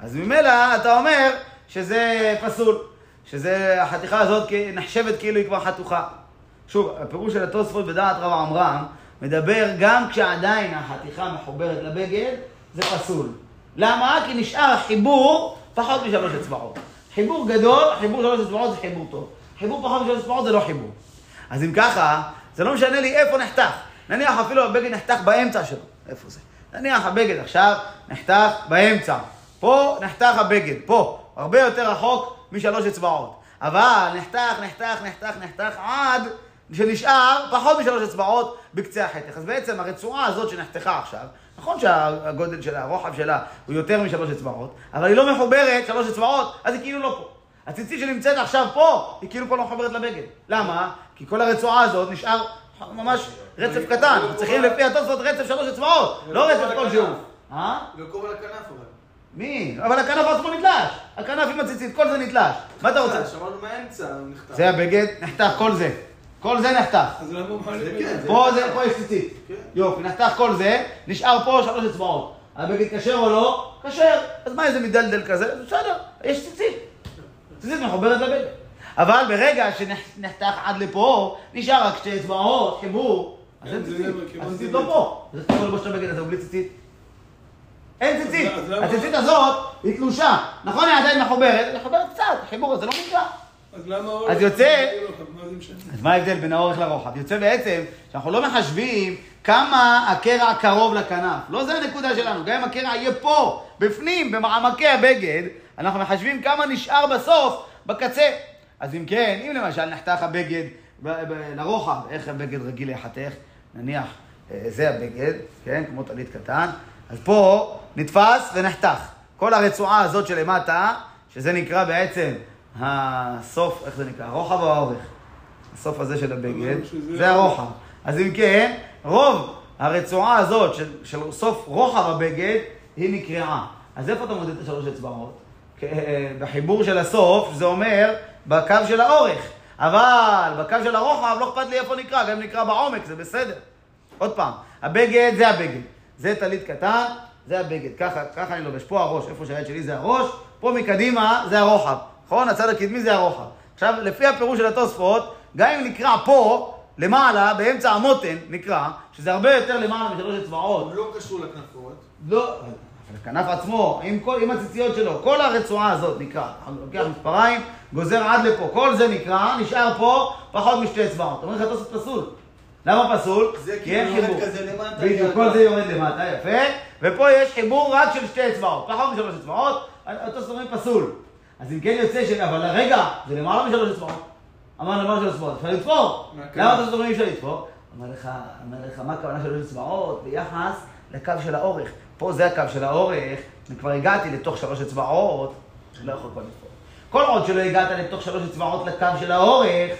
אז ממילא אתה אומר שזה פסול, שזה, החתיכה הזאת נחשבת כאילו היא כבר חתוכה. שוב, הפירוש של התוספות בדעת רב עמרם מדבר גם כשעדיין החתיכה מחוברת לבגד, זה פסול. למה? כי נשאר חיבור פחות משלוש אצבעות. חיבור גדול, חיבור שלוש אצבעות זה חיבור טוב. חיבור פחות משלוש אצבעות זה לא חיבור. אז אם ככה, זה לא משנה לי איפה נחתך. נניח אפילו הבגד נחתך באמצע שלו. איפה זה? נניח הבגד עכשיו נחתך באמצע. פה נחתך הבגד, פה. הרבה יותר רחוק משלוש אצבעות. אבל נחתך, נחתך, נחתך, נחתך עד שנשאר פחות משלוש אצבעות בקצה החתך. אז בעצם הרצועה הזאת שנחתכה עכשיו, נכון שהגודל שלה, הרוחב שלה הוא יותר משלוש אצבעות, אבל היא לא מחוברת שלוש אצבעות, אז היא כאילו לא פה. הציצית שנמצאת עכשיו פה, היא כאילו פה לא מחוברת לבגד. למה? כי כל הרצועה הזאת נשאר ממש רצף קטן. צריכים לפי התוספות רצף שלוש אצבעות, לא רצף כלשהו. אה? וקרוב על הכנף אבל. מי? אבל הכנף עצמו נתלש. הכנף עם הציצית, כל זה נתלש. מה אתה רוצה? שמענו מהאמצע, הוא נחתך. זה הבגד, נחתך כל זה. כל זה נחתך. אז למה הוא זה כן, זה- פה זה, פה יש ציצית. כן. יופי, נחתך כל זה, נשאר פה שלוש אצבעות. הבגד כשר או לא? כשר. אז מה איזה מדלדל כזה? בסדר, יש ציצית. ציצית מחוברת לבגד. אבל ברגע שנחתך עד לפה, נשאר רק שתי אצבעות, חיבור, אז כן, אין זה ציצית. הציצית זה לא זה. פה. אז אתה יכול לבוש את הבגד הזה בלי ציצית. אין ציצית. אז למה- הציצית הזאת היא תלושה. נכון, היא עדיין מחוברת, מחוברת קצת, חיבור הזה לא נקרא. אז למה האורך? אז יוצא- זה משנה? אז מה ההבדל בין האורך לרוחב? יוצא בעצם שאנחנו לא מחשבים כמה הקרע קרוב לכנף. לא זה הנקודה שלנו. גם אם הקרע יהיה פה, בפנים, במעמקי הבגד, אנחנו מחשבים כמה נשאר בסוף, בקצה. אז אם כן, אם למשל נחתך הבגד לרוחב, איך הבגד רגיל להיחתך? נניח, אה, זה הבגד, כן, כמו טלית קטן, אז פה נתפס ונחתך. כל הרצועה הזאת שלמטה, שזה נקרא בעצם הסוף, איך זה נקרא? הרוחב או האורך? הסוף הזה של הבגד, זה הרוחב. אז אם כן, רוב הרצועה הזאת של, של סוף רוחב הבגד, היא נקרעה. אז איפה אתה מודד את השלוש אצבעות? בחיבור של הסוף, זה אומר בקו של האורך. אבל בקו של הרוחב לא אכפת לי איפה נקרא, גם אם נקרא בעומק, זה בסדר. עוד פעם, הבגד זה הבגד. זה טלית קטן, זה הבגד. ככה, ככה אני לובש. פה הראש, איפה שהיד שלי זה הראש, פה מקדימה זה הרוחב. נכון? הצד הקדמי זה הרוחב. עכשיו, לפי הפירוש של התוספות, גם אם נקרא פה, למעלה, באמצע המותן, נקרא, שזה הרבה יותר למעלה משלוש אצבעות. הוא לא קשור לכנפות. לא, אבל הכנף עצמו, עם, כל, עם הציציות שלו, כל הרצועה הזאת נקרא. לוקח מספריים, גוזר עד לפה, כל זה נקרא, נשאר פה פחות משתי אצבעות. אומר לך תוספות פסול. למה פסול? זה כי אין כאילו יורד חיבור. כזה למטה, בדיוק, כל. זה יורד למטה, יפה. ופה יש חיבור רק של שתי אצבעות, פחות משלוש אצבעות, התוספות אומרים פסול. אז אם כן יוצא ש... אבל רגע, זה למעלה משלוש אצבעות. אמר למעלה משלוש אצבעות, אפשר לתפור. למה התוספות אומרים אי אפשר לתפור? אומר לך, אומר לך, מה הכוונה שלוש אצבעות ביחס לקו של האורך? פה זה הקו של האורך, אני כבר הגעתי לתוך שלוש אצבעות, לא יכול כבר לתפור. כל עוד שלא הגעת לתוך שלוש אצבעות לקו של האורך,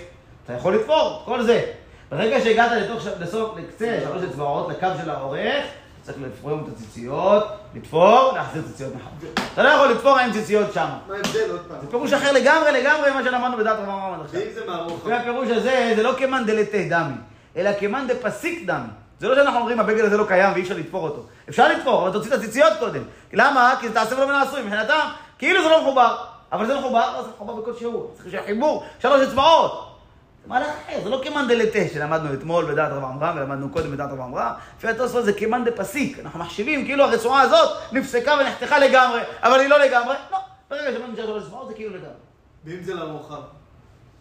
אתה יכול לתפור, כל זה. ברגע שהגעת לתוך, לסוף, לקצה שלוש אצבעות, לקו של האורך, צריך לפרום את הציציות, לתפור, להחזיר ציציות מחר. אתה לא יכול לתפור עם ציציות שם. מה ההבדל עוד פעם? זה פירוש אחר לגמרי, לגמרי ממה שלמדנו בדעת רב אמרם עד עכשיו. ואם זה מהרוחב? לפי הפירוש הזה, זה לא כמאן דלתה דמי. אלא כמאן דפסיק דמי. זה לא שאנחנו אומרים, הבגד הזה לא קיים ואי אפשר לתפור אותו. אפשר לתפור, אבל תוציא את הציציות קודם. למה? כי זה תעשה ולא מן העשוי. מבחינתם, כאילו זה לא מחובר. אבל זה מחובר, אז זה מחובר בכל שיעור. צריך שיהיה חיבור, שלוש אצבעות. זה מהלך אחר, זה לא כמאן דלתה שלמדנו אתמול בדעת רב עמרם, ולמדנו קודם בדעת רב עמרם. לפי התוספות זה כמאן דפסיק. אנחנו מחשיבים כאילו הרצועה הזאת נפסקה ונחתכה לגמרי, אבל היא לא לגמרי. לא, ברגע נשאר שלוש אצבעות זה כאילו לגמרי. ואם זה לרוחב?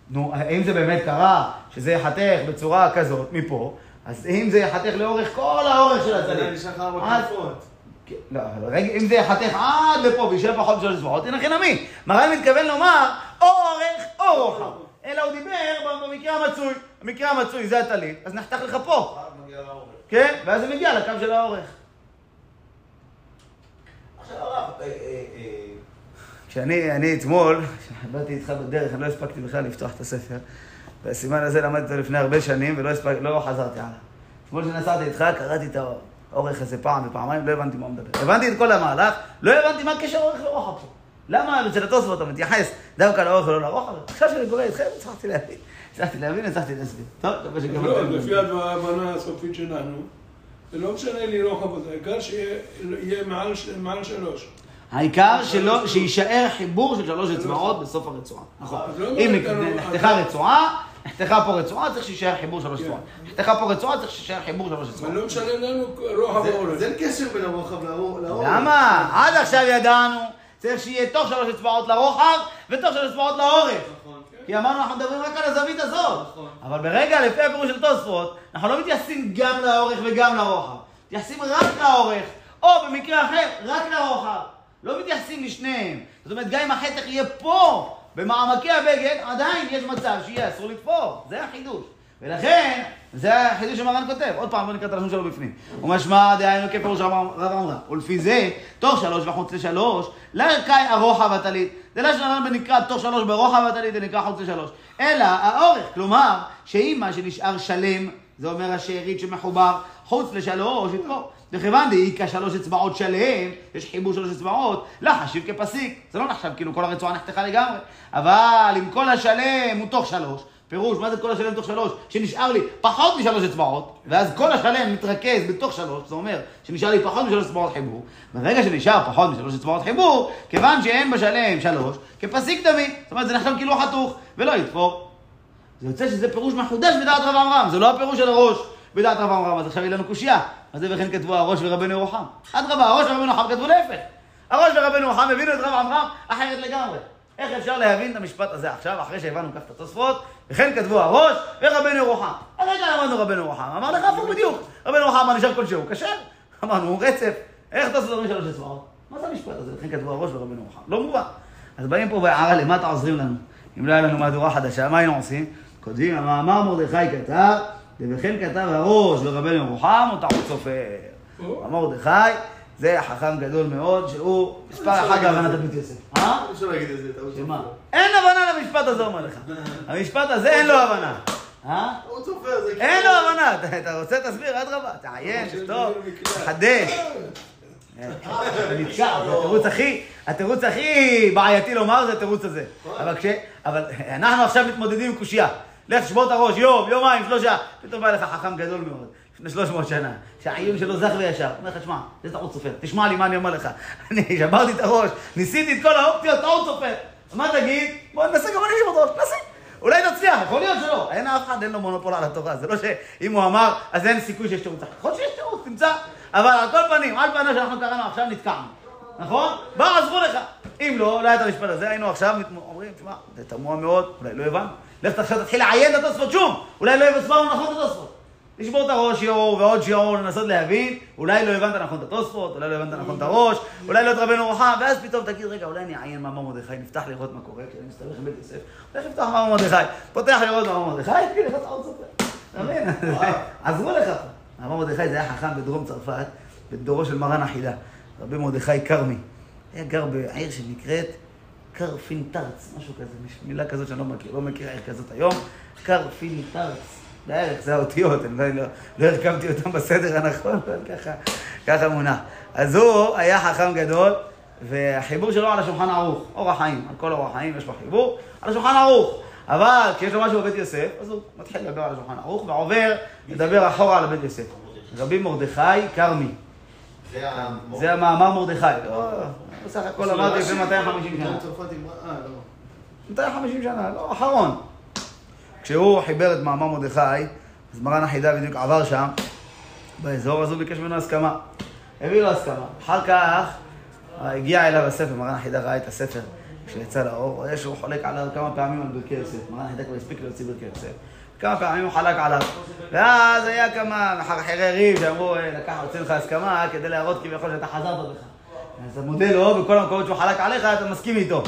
נו, אם זה באמת קרה, שזה ייחתך בצורה כזאת, מפה, אז אם זה ייחתך לאורך כל האורך של הצליל. נשאר לך ארבע כנפות. כן, לא, אם זה ייחתך עד לפה ויישאר פחות משלוש אצבעות, הנה חינמי. מרן מתכוון לומר, או אורך או רוחב. אלא הוא דיבר במקרה המצוי. המקרה המצוי זה הטלית, אז נחתך לך פה, לאורך. כן? ואז זה מגיע לקו של האורך. עכשיו הרב, אה, אה, אה, כשאני אני אתמול, כשבאתי איתך בדרך, אני לא הספקתי בכלל לפתוח את הספר. והסימן הזה למדתי אותו לפני הרבה שנים ולא הספק, לא חזרתי הלאה. אתמול כשנסעתי איתך, קראתי את האורך הזה פעם ופעמיים, לא הבנתי מה הוא מדבר. הבנתי את כל המהלך, לא הבנתי מה הקשר אורך לרוחב פה. למה אצל התוספות אתה מתייחס דווקא לאורך ולא לרוחב? עכשיו שאני קורא איתכם, הצלחתי להבין. הצלחתי להבין, הצלחתי להסביר. טוב, מקווה שגם לא, אתם- לפי ההבנה הסופית שלנו, זה לא משנה לי רוחב הזה, העיקר שיהיה מעל שלוש. העיקר שלא, שיישאר חיבור של שלוש אצבעות בסוף הרצועה. נכון. לא אם נחתכה רצועה, נחתכה פה רצועה, צריך שיישאר חיבור שלוש אצבעות. נחתכה פה רצועה, צריך שיישאר חיבור שלוש אבל אצבעות. לא משנה לנו רוחב זה- האורך. אין קשר בין הרוחב לאור- לאורך. למה? עד עכשיו ידענו, צריך שיהיה תוך שלוש אצבעות לרוחב ותוך שלוש אצבעות לאורך. נכון. כי אמרנו, אנחנו מדברים רק על הזווית הזאת. נכון. אבל ברגע, לפי הפירוש של תוספות, אנחנו לא מתייחסים גם לאורך וגם לרוחב. מתייחסים רק לאורך, או במקרה אחר, רק לרוחב. לא מתייחסים לשניהם. זאת אומרת, גם אם החתך יהיה פה, במעמקי הבגד, עדיין יש מצב שיהיה אסור לתפור. זה החידוש. ולכן, זה החידוש שמרן כותב. עוד פעם, בוא נקרא את הלשון שלו בפנים. ומשמע דהיינו כפירוש רב אמרה. ולפי זה, תוך שלוש וחוץ לשלוש, לא קאי הרוחב הטלית. זה לא שלנו בנקרא תוך שלוש ברוחב הטלית, זה נקרא חוץ לשלוש. אלא האורך, כלומר, שאם מה שנשאר שלם, זה אומר השארית שמחובר, חוץ לשלוש, יתפור. וכיוון דאיכא שלוש אצבעות שלם, יש חיבור שלוש אצבעות, לא חשיב כפסיק. זה לא נחשב כאילו כל הרצועה נחתכה לגמרי. אבל אם כל השלם הוא תוך שלוש, פירוש, מה זה כל השלם תוך שלוש? שנשאר לי פחות משלוש אצבעות, ואז כל השלם מתרכז בתוך שלוש, זה אומר שנשאר לי פחות משלוש אצבעות חיבור. ברגע שנשאר פחות משלוש אצבעות חיבור, כיוון שאין בשלם שלוש, כפסיק דמי. זאת אומרת, זה נחשב כאילו חתוך, ולא יתפור. זה יוצא שזה פירוש מחודש בדעת רב עמרם, זה לא הפירוש של הראש בדעת רב עמרם, אז עכשיו יהיה לנו קושייה. מה זה וכן כתבו הראש ורבנו ירוחם? אדרבה, הראש ורבנו ירוחם כתבו להפך. הראש ורבנו ירוחם הבינו את רב עמרם אחרת לגמרי. איך אפשר להבין את המשפט הזה עכשיו, אחרי שהבנו כך את התוספות, וכן כתבו הראש ורבנו ירוחם. הרגע למדנו רבנו ירוחם, אמר לך הפוך בדיוק. רבנו ירוחם אמר נשאר כלשהו, כשר. אמרנו, רצף. איך תוספות אומרים שלוש אצבעות? מה זה המשפט הזה? וכן כתבו הראש ורבנו ירוחם. לא מובן. אז באים פה בהערה, למה אתה עוזרים לנו? אם לא היה לנו מהדורה חדשה, מה היינו עושים? כותבים, המאמר מרדכי כתב, וכן כתב הראש ורבנו ירוחם, אותה הוא סופר. או. אמר מרדכי, זה חכם גדול מאוד, שהוא מספר אחד בהבנת הבית יוסף. אה? שמה? אין הבנה למשפט הזה, אומר לך. המשפט הזה אין לו הבנה. אה? זה אין לו הבנה. אתה- רוצה, תסביר, אדרבה. תעיין, תכתוב, תחדש. נתקע, זה התירוץ הכי, התירוץ הכי בעייתי לומר זה התירוץ הזה. אבל כש... אבל אנחנו עכשיו מתמודדים עם קושייה. לך תשבור את הראש, יום, יומיים, שלושה. פתאום בא לך חכם גדול מאוד, לפני 300 שנה, שהעיון שלו זך וישר. אומר לך, שמע, זה טעות סופר, תשמע לי מה אני אומר לך. אני שברתי את הראש, ניסיתי את כל האופציות, טעות סופר. מה תגיד? בוא ננסה גם אני לשבור את הראש, נסה. אולי נצליח, יכול להיות שלא. אין אף אחד, אין לו מונופול על התורה. זה לא שאם הוא אמר, אז אין סיכוי שיש תירוץ. יכול שיש תירוץ, תמצא. אבל על כל פנים, על פניו שאנחנו קראנו עכשיו, נתקענו. נכון? באו, עזרו לך. אם לא, לא היה את המשפט הזה, היינו עכשיו אומרים, תשמע, זה תמוה מאוד, אולי לא הבנו. לך תתחיל לעיין את התוספות שוב, אולי לא הסברנו נכון את התוספות. לשבור את הראש שיעור ועוד שיעור, לנסות להבין, אולי לא הבנת נכון את התוספות, אולי לא הבנת נכון את הראש, אולי לא את רבנו רוחם, ואז פתאום תגיד, רגע, אולי אני אעיין מאמר מרדכי, נפתח לראות מה קורה, כשאני מסתבך עם בית יוסף, הולך לפתוח מאמר מרדכי, פותח לראות מאמר מרדכי, תגיד לך טעות סופר. אתה מבין? עזרו לך. מאמר מרדכי זה היה חכם בדרום צרפת, בדורו של מרן החידה, רבי מרדכי כרמי. היה גר בעיר שנקראת קרפינטרץ, משהו כזה, מילה כזאת שאני לא מכיר, לא מכיר עיר כזאת היום, קרפינטרץ. בערך, זה האותיות, אני לא, לא, לא הרכבתי אותם בסדר הנכון, אבל ככה, ככה מונח. אז הוא היה חכם גדול, והחיבור שלו על השולחן ערוך, אורח חיים, על כל אורח חיים יש לו חיבור, על השולחן ערוך. אבל כשיש לו משהו בבית יוסף, אז הוא מתחיל לדבר על השולחן ערוך, ועובר לדבר אחורה על הבית יוסף. רבי מרדכי כרמי. זה המאמר מרדכי. לא, בסך הכל אמרתי לפני 250 שנה. עיתון צרפתי, אה, לא. 250 שנה, לא, אחרון. כשהוא חיבר את מאמר מרדכי, אז מרן החידה בדיוק עבר שם, באזור, אז הוא ביקש ממנו הסכמה. הביא לו הסכמה. אחר כך הגיע אליו הספר, מרן החידה ראה את הספר כשיצא לאור, רואה שהוא חולק עליו כמה פעמים על ברכי יוסף. מרן החידה כבר הספיק להוציא ברכי יוסף. כמה פעמים הוא חלק עליו. ואז היה כמה מחרחרי ריב שאמרו, "אה, לקח, הוציא לך הסכמה כדי להראות כביכול שאתה חזרת בך. אז אתה מודה לו, בכל המקומות שהוא חלק עליך, אתה מסכים איתו.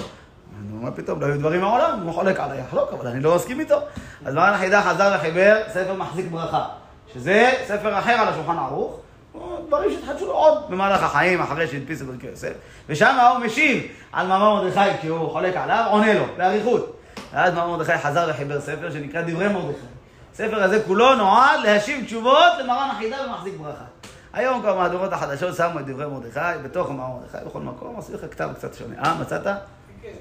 מה פתאום, לא היו דברים מעולם, הוא חולק עליי, יחלוק, אבל אני לא מסכים איתו. אז מרן החידה חזר וחיבר ספר מחזיק ברכה, שזה ספר אחר על השולחן ערוך, דברים שהתחדשו לו עוד במהלך החיים, אחרי שהדפיס את ברכי יוסף, ושם הוא משיב על מאמר מרדכי כשהוא חולק עליו, עונה לו, באריכות. ואז מאמר מרדכי חזר וחיבר ספר שנקרא דברי מרדכי. הספר הזה כולו נועד להשיב תשובות למרן החידה ומחזיק ברכה. היום כבר מהדורות החדשות שמו את דברי מרדכי, בתוך מאמר מרדכי, בכל מקום, עשו לך כתב קצת שונה. אה, מצאת? כן,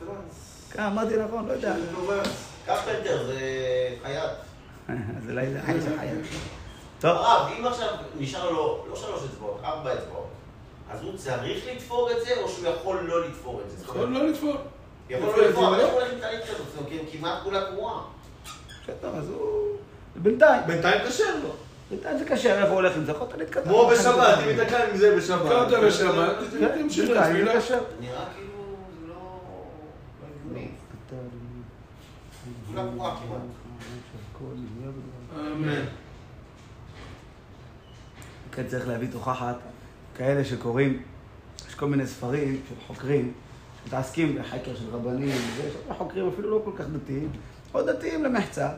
טרנס. כן, אמרתי נכון, לא יודע. קפטר זה חייט. זה לילה, חי של חייל. טוב, הרב, אם עכשיו נשאר לו לא שלוש אצבעות, ארבע אצבעות, אז הוא צריך לתפור את זה, או שהוא יכול לא לתפור את זה? יכול לא לתפור. יכול לא לתפור, אבל איך הוא הולך עם כזאת? זאת אומרת, כמעט כולה קרועה. בסדר, אז הוא... בינתיים, בינתיים קשה לו. בינתיים זה קשה, איפה הוא הולך עם זה? יכול להיות להתקדם. כמו בשבת, אם ייתקע עם זה בשבת. קמת בשבת, כן, תמשיך זה. קשה. נראה כאילו זה לא... לא הגיוני. אמן. כן צריך להביא תוכחת, כאלה שקוראים, יש כל מיני ספרים של חוקרים, שמתעסקים בחקר של רבנים, ויש הרבה חוקרים אפילו לא כל כך דתיים, או דתיים למחצה,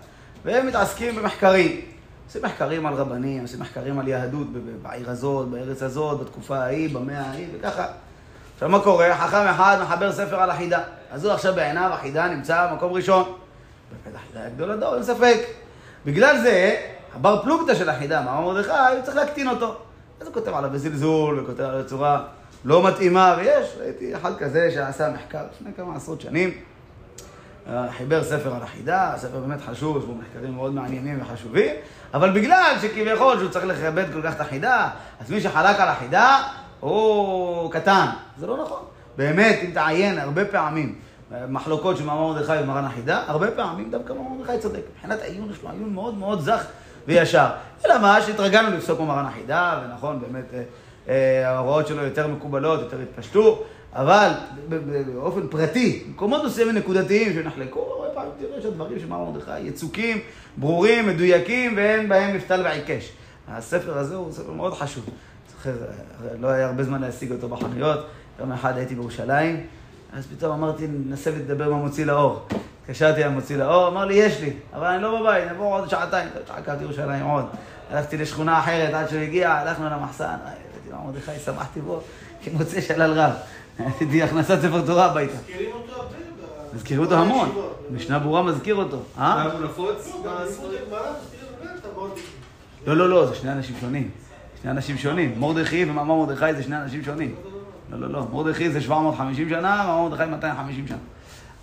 והם מתעסקים במחקרים. עושים מחקרים על רבנים, עושים מחקרים על יהדות ב- ב- בעיר הזאת, בארץ הזאת, בתקופה ההיא, במאה ההיא, וככה. עכשיו מה קורה? חכם אחד מחבר ספר על החידה. אז הוא עכשיו בעיניו החידה נמצא במקום ראשון. החידה היה גדול הדור, אין ספק. בגלל זה, הבר פלוגתא של החידה, מאמר מרדכי, הוא צריך להקטין אותו. אז הוא כותב עליו בזלזול, וכותב עליו בצורה לא מתאימה, ויש, ראיתי אחד כזה שעשה מחקר לפני כמה עשרות שנים, אה, חיבר ספר על החידה, ספר באמת חשוב, יש בו מחקרים מאוד מעניינים וחשובים, אבל בגלל שכביכול שהוא צריך לכבד כל כך את החידה, אז מי שחלק על החידה הוא קטן. זה לא נכון. באמת, אם תעיין הרבה פעמים מחלוקות של מאמר מרדכי ומרן החידה, הרבה פעמים דווקא מאמר מרדכי צודק. מבחינת העיון יש לו עיון מאוד מאוד זך וישר. אלא מה, שהתרגלנו לפסוק במרן החידה, ונכון, באמת, אה, אה, ההוראות שלו יותר מקובלות, יותר התפשטו, אבל באופן פרטי, מקומות מסוימים נקודתיים שנחלקו, הרבה פעמים תראה שהדברים של מאמר מרדכי יצוקים, ברורים, מדויקים, ואין בהם מפתל ועיקש. הספר הזה הוא ספר מאוד חשוב. זוכר, אה, לא היה הרבה זמן להשיג אותו בחנויות. יום אחד הייתי בירושלים, אז פתאום אמרתי, ננסה לדבר עם המוציא לאור. התקשרתי למוציא לאור, אמר לי, יש לי, אבל אני לא בבית, נבוא עוד שעתיים. עקבתי ירושלים עוד. הלכתי לשכונה אחרת עד שהוא הגיע, הלכנו למחסן, אה, הבאתי לו מרדכי, שמחתי בו, כמוצא שלל רב. עשיתי הכנסת ספר תורה הביתה. מזכירים אותו הרבה. ב- מזכירים אותו המון. משנה ברורה מזכיר אותו. אה? היה הוא נפוץ? לא. לא, לא, לא, זה שני אנשים שונים. שני אנשים שונים. מרדכי ומאמר מרדכי זה שני אנשים שונים. לא, לא, לא. מרדכי זה 750 שנה, מאמר מרדכי 250 שנה.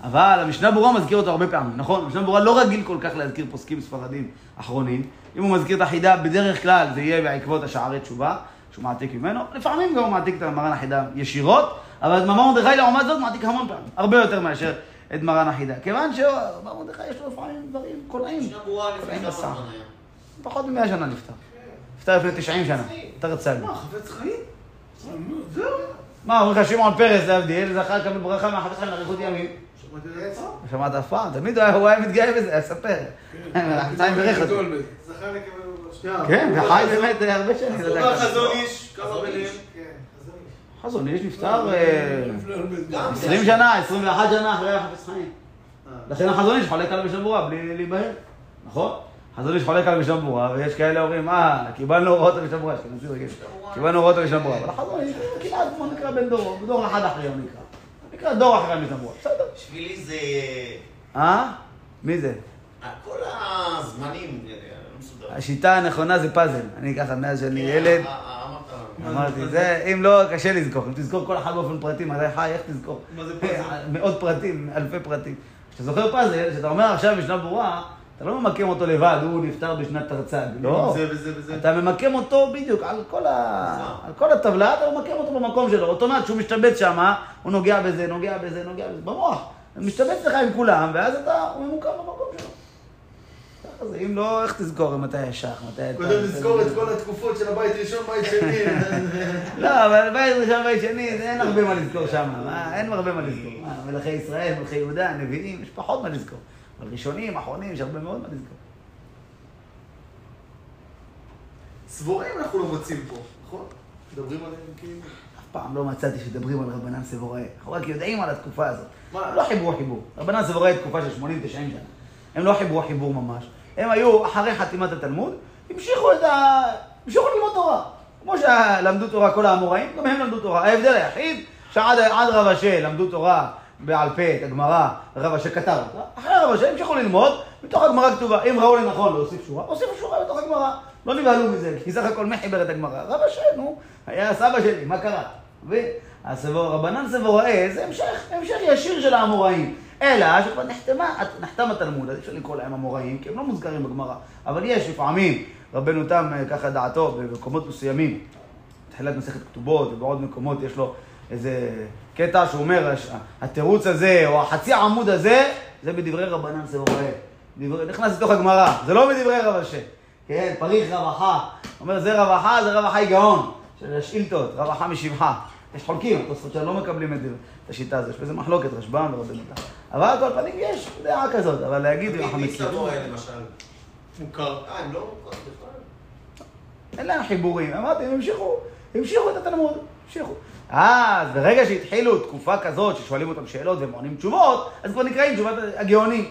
אבל המשנה ברורה מזכיר אותו הרבה פעמים, נכון? המשנה ברורה לא רגיל כל כך להזכיר פוסקים ספרדים אחרונים. אם הוא מזכיר את החידה, בדרך כלל זה יהיה בעקבות השערי תשובה, שהוא מעתיק ממנו. לפעמים גם הוא מעתיק את מרן החידה ישירות, אבל את מאמר מרדכי לעומת זאת מעתיק המון פעמים. הרבה יותר מאשר את מרן החידה. כיוון שמאמר מרדכי יש לו לפעמים דברים קולעים. משנה ברורה לפני כמה. זמן היה. פחות מ-100 שנה נפטר. נפטר לפני 90 שנה. נפטר צד. מה, חפץ חיים? זהו. מה, אומרים לך שמעון פרס, להבדיל, זכה לקבל ברכה מהחפץ חיים לאריכות ימים. שמעת אף פעם? תמיד הוא היה- מתגאה בזה, היה ספר. החפץ חיים בירך אותו. כן, וחי באמת הרבה שנים. הוא. חזון איש, כמה ביניהם? כן, חזון איש. נפטר אה, לפני הרבה זמן. גם. 20 שנה, 21 שנה אחרי החפץ חיים. אה. לכן החזון איש חולק על המשנה ברורה בלי להיבהל, נכון? חזון איש חולק על המשנה ברורה, ויש כאלה אומרים, אה, קיבלנו הוראות על המשנה ברורה, אשכנזי רגיל. קיבלנו הוראות על המשנה ברורה, אבל הוא כמעט כמו נקרא בן דורו, דור אחד אחרי הוא נקרא. נקרא דור אחרי המשנה ברורה, בסדר. בשבילי זה... אה? מי זה? כל הזמנים, לא. השיטה הנכונה זה פאזל. אני ככה, מאז שאני כן, ילד, אה, אה, אמרת. אמרתי, זה, אם לא, קשה לזכור. אם תזכור כל אחד באופן פרטי, מתי חי, איך תזכור? מה זה פאזל? מאות פרטים, אלפי פרטים. אתה זוכר פאזל, שאתה אומר עכשיו משנה ברורה, אתה לא ממקם אותו לבד, הוא נפטר בשנת תרצ"ג, לא. זה וזה וזה. אתה ממקם אותו בדיוק על כל, ה... על כל הטבלה, אתה ממקם אותו במקום שלו. אוטומט, כשהוא משתבץ שם, הוא נוגע בזה, נוגע בזה, נוגע בזה, במוח. הוא משתבץ לך עם כולם, ואז אתה, הוא ממוקם במקום שלו. ככה זה, אם לא, איך תזכור מתי היה שח, מתי. קודם לזכור את כל התקופות של הבית ראשון, בית שני. לא, אבל בית ראשון, בית שני, אין הרבה מה לזכור שם. מה, אין הרבה מה לזכור. מה, מלכי ישראל, מלכי יהודה, נביאים, יש פחות מה לזכור. אבל ראשונים, אחרונים, יש הרבה מאוד מה לזכור. סבורים אנחנו לא מוצאים פה, נכון? מדברים עליהם כאילו... אף פעם לא מצאתי שדברים על רבנן סבוראי. אנחנו רק יודעים על התקופה הזאת. מה? לא חיברו חיבור. רבנן סבוראי תקופה של 80-90 שנה. הם לא חיברו חיבור ממש. הם היו, אחרי חתימת התלמוד, המשיכו את ה... המשיכו ללמוד תורה. כמו שלמדו תורה כל האמוראים, גם הם למדו תורה. ההבדל היחיד, שעד עד רב אשר למדו תורה בעל פה, את הגמרא, רב אשר כתב אותה. אחרי רב אשר המשיכו ללמוד, מתוך הגמרא כתובה. אם ראו לנכון להוסיף שורה, הוסיפו שורה בתוך הגמרא. לא נבהלו מזה, כי סך הכל מי חיבר את הגמרא? רב אשר, נו, היה סבא שלי, מה קרה? רבנן סבוראי זה המשך, המשך ישיר של האמוראים. אלא שכבר נחתמה, נחתם התלמוד, אז אי אפשר לקרוא להם אמוראים, כי הם לא מוזכרים בגמרא. אבל יש לפעמים, רבנו תם, אה, ככה דעתו, במקומות מסוימים, תחילת מסכת כתובות, ובעוד מקומות יש לו איזה קטע שהוא אומר, התירוץ הזה, או החצי עמוד הזה, זה בדברי רבנן סבוראי. דברי- נכנס לתוך הגמרא, זה לא מדברי רב אשר. כן, פריך רווחה. אומר, זה רווחה, זה רווחה גאון. של השאילתות, רווחה משבחה. יש חולקים, התוספות שלנו לא מקבלים את זה, את השיטה הזאת. יש בזה מחלוקת, רשב"ם ורבנו תם. אבל על כל פנים יש דעה כזאת, אבל להגיד, אנחנו מי מכירים, סבוראי למשל? מוכר. אה, הם לא מוכרים בכלל. אין להם חיבורים. אמרתי, הם המשיכו, המשיכו את התלמוד, המשיכו. אז ברגע שהתחילו תקופה כזאת, ששואלים אותם שאלות והם עונים תשובות, אז כבר נקראים תשובת הגאונים.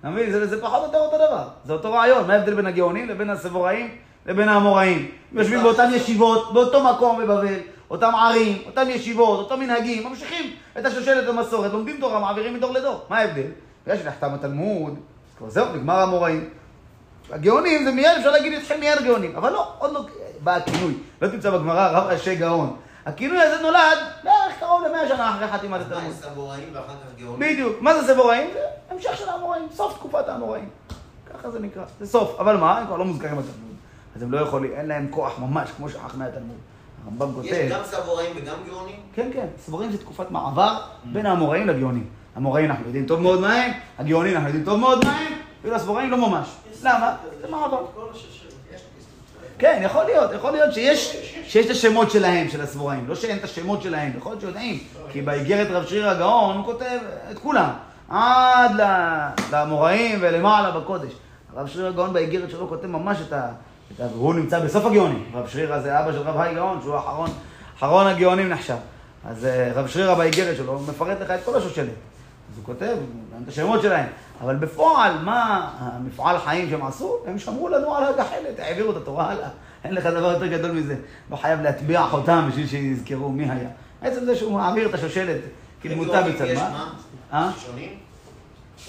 אתה מבין? זה, זה פחות או יותר אותו דבר. זה אותו רעיון. מה ההבדל בין הגאונים לבין הסבוראים לבין האמוראים? הם יושבים באותן ישיבות, באותו מקום בבבל, אותם ערים, אותם ישיבות, אותם מנהגים, ממשיכים את השושלת המסורת, לומדים תורה, מעבירים מדור לדור. מה ההבדל? בגלל שנחתם התלמוד, אז כבר זהו, נגמר האמוראים. הגאונים זה מיד, אפשר להגיד אתכם מיד גאונים, אבל לא, עוד לא בא הכינוי. לא תמצא בגמרא רב ראשי גאון. הכינוי הזה נולד בערך קרוב למאה שנה אחרי חתימת מה הם התלמוד. סבוראים ואחר כך גאונים? בדיוק. מה זה סבוראים? זה המשך של האמוראים, סוף תקופת האמוראים. ככה זה נקרא, זה סוף. אבל מה, הם כבר לא מוזכרים בתלמוד. אז הם לא יכולים, אין להם כוח ממש, כמו שחכמי התלמוד. הרמב"ם יש כותב... גם סבוראים וגם גאונים? כן, כן, סבורים זה תקופת מעבר בין האמוראים לגאונים. המוראים אנחנו יודעים טוב מאוד מה הם, הגאונים אנחנו יודעים טוב מאוד מה הם, ואילו הסבוראים לא ממש. למה? זה מעבר. כן, יכול להיות, יכול להיות שיש, שיש את השמות שלהם, של הסבוראים. לא שאין את השמות שלהם, יכול להיות שיודעים. כי באיגרת רב שריר הגאון הוא כותב את כולם. עד ל- לאמוראים ולמעלה בקודש. הרב שריר הגאון באיגרת שלו כותב ממש את ה... את ה... והוא נמצא בסוף הגאונים. רב שרירא זה אבא של רב האי גאון, שהוא האחרון, אחרון הגאונים נחשב. אז אה, רב שרירא באיגרת שלו מפרט לך את כל השושלת. אז הוא כותב גם את השמות שלהם. אבל בפועל, מה המפעל חיים שהם עשו? הם שמרו לנו על הגחלת, העבירו את התורה הלאה. אין לך דבר יותר גדול מזה. לא חייב להטביע חותם בשביל שיזכרו מי היה. עצם זה שהוא מעביר את השושלת כדמותה לגאונים בצד יש מה. מה? אה? ראשונים?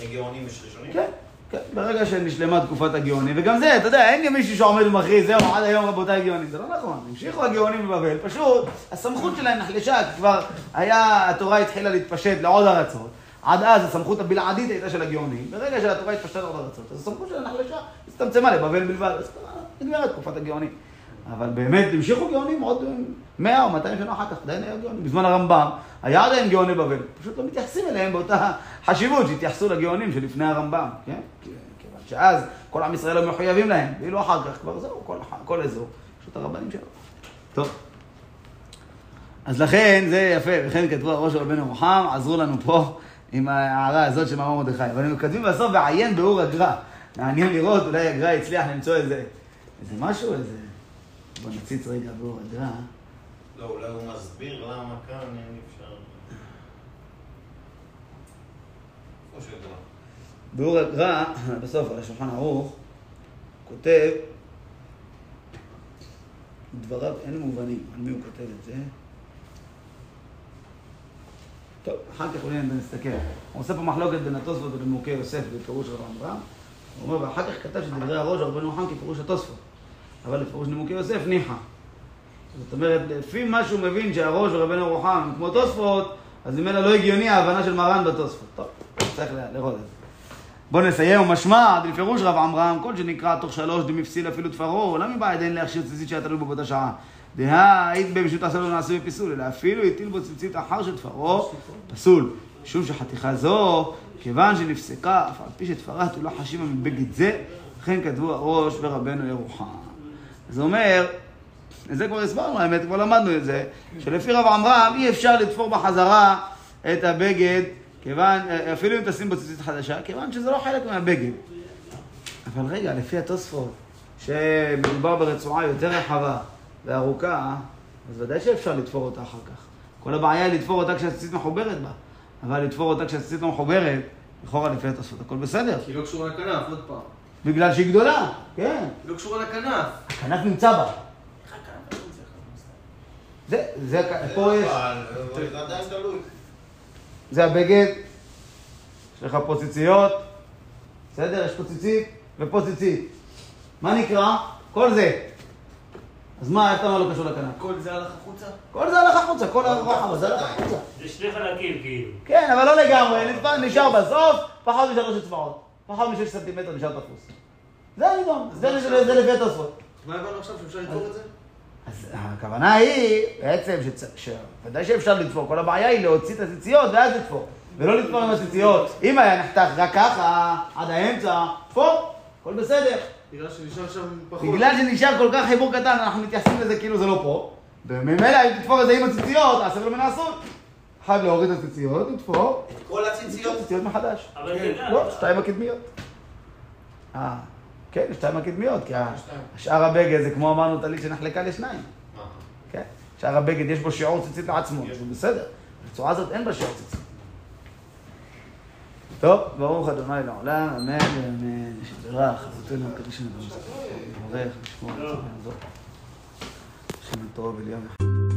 לגאונים יש ראשונים? כן, כן, ברגע שנשלמה תקופת הגאונים, וגם זה, אתה יודע, אין מישהו שעומד ומכריז, זהו, עד היום רבותיי גאונים, זה לא נכון, המשיכו הגאונים בבבל, פשוט הסמכות שלהם נחלשה, כי כבר היה, התורה התחילה להתפשט לעוד ארצות, עד אז הסמכות הבלעדית הייתה של הגאונים, ברגע שהתורה התפשטה לעוד ארצות, אז הסמכות שלהם נחלשה, הצטמצמה לבבל בלבד, אז כבר נגמרה תקופת הגאונים. אבל באמת המשיכו גאונים עוד 100 או 200 שנה אחר כך, עדיין היה גאונים. בזמן הרמב"ם היה עדיין גאוני בבל, פשוט לא מתייחסים אליהם באותה חשיבות שהתייחסו לגאונים שלפני הרמב"ם, כן? כי- כיוון שאז כל עם ישראל היו מחויבים להם, ואילו אחר כך כבר זהו, כל, כל אזור, פשוט הרבנים שלו. טוב. אז לכן, זה יפה, וכן כתבו על ראש רבנו רוחם, עזרו לנו פה עם ההערה הזאת של מאמר מרדכי. אבל הם כותבים בסוף, ועיין באור הגר"א. מעניין לראות, אולי הגר"א הצליח למצוא איזה, איזה משהו, איזה... בוא נציץ רגע באור הגר"א. לא, אולי הוא מסביר למה כאן אין אפשר... באור הגר"א, בסוף, על השולחן ערוך, כותב, דבריו אין מובנים, על מי הוא כותב את זה. טוב, אחר כך אולי נסתכל. הוא עושה פה מחלוקת בין התוספות ולמוקי יוסף בפירוש רב עמרם. הוא אומר, ואחר כך כתב שדברי הראש רבנו חם כפירוש התוספות. אבל לפירוש נימוקי יוסף ניחא. זאת אומרת, לפי מה שהוא מבין שהראש ורבנו רוחם כמו תוספות, אז ממילא לא הגיוני ההבנה של מרן בתוספות. טוב, צריך לראות את זה. בוא נסיים, ומשמע, בפירוש רב עמרם, כל שנקרא תוך שלוש דמפסיל אפילו תפרו, לא מבעד אין להכשיר ציצית שהיה תלוי בו באותה שעה. דהה, היית במשות עשה לו נעשה בפסול, אלא אפילו הטיל בו ציצית אחר שתפרו, פסול. משום שחתיכה זו, כיוון שנפסקה, אף על פי שתפרה תולה חשיבה מבגד זה, לכן כתבו הראש ורבנו ירוחם. זה אומר, את זה כבר הסברנו, האמת, כבר למדנו את זה, שלפי רב עמרם אי אפשר לתפור בחזרה את הבגד, כיוון, אפילו אם תשים בו ציצית חדשה, כיוון שזה לא חלק מהבגד. אבל רגע, לפי התוספות, שמדובר ברצועה יותר רחבה וארוכה, אז ודאי שאפשר לתפור אותה אחר כך. כל הבעיה היא לתפור אותה כשהציצית מחוברת בה, אבל לתפור אותה כשהציצית לא מחוברת, לכאורה לפי התוספות, הכל בסדר. כי היא לא קשורה לכנף, עוד פעם. בגלל שהיא גדולה, כן. היא לא קשורה לכנף. הכנף נמצא בה. זה, זה, פה יש. זה הבגד, יש לך פה ציציות, בסדר? יש פה ציצית ופה ציצית. מה נקרא? כל זה. אז מה, איך אתה אומר לא קשור לכנף? כל זה הלך החוצה? כל זה הלך החוצה, כל הרוחב הזה הלך החוצה. זה שני חלקים כאילו. כן, אבל לא לגמרי, נשאר- נשאר בסוף פחות משלוש אצבעות. פחות משש סנטימטר נשאר תפוס. זה הנידון, זה זה- זה לפי התוספות. מה הבנו עכשיו, שאפשר לתפור את זה? אז הכוונה היא בעצם שוודאי שאפשר לתפור, כל הבעיה היא להוציא את הציציות ואז לתפור. ולא לתפור עם הציציות. אם היה נחתך רק ככה, עד האמצע, תפור, הכל בסדר. בגלל שנשאר שם פחות. בגלל שנשאר כל כך חיבור קטן, אנחנו מתייחסים לזה כאילו זה לא פה. וממילא אם תתפור את זה עם הציציות, לו מן האסור. חייב להוריד את הציציות, לתפור, את כל הציציות. ציציות מחדש. אבל גם. לא, שתיים הקדמיות. אה, כן, שתיים הקדמיות, כי השאר הבגד זה כמו אמרנו טלית שנחלקה לשניים. מה? כן? שאר הבגד יש בו שיעור ציצית לעצמו, בסדר. הרצועה הזאת אין בה שיעור ציצית. טוב, ברוך אדוני לעולם, אמן ואמן. שתברך, חזותנו הקדוש שלנו. מברך, לשמור, לעזור. השם טוב אליהו.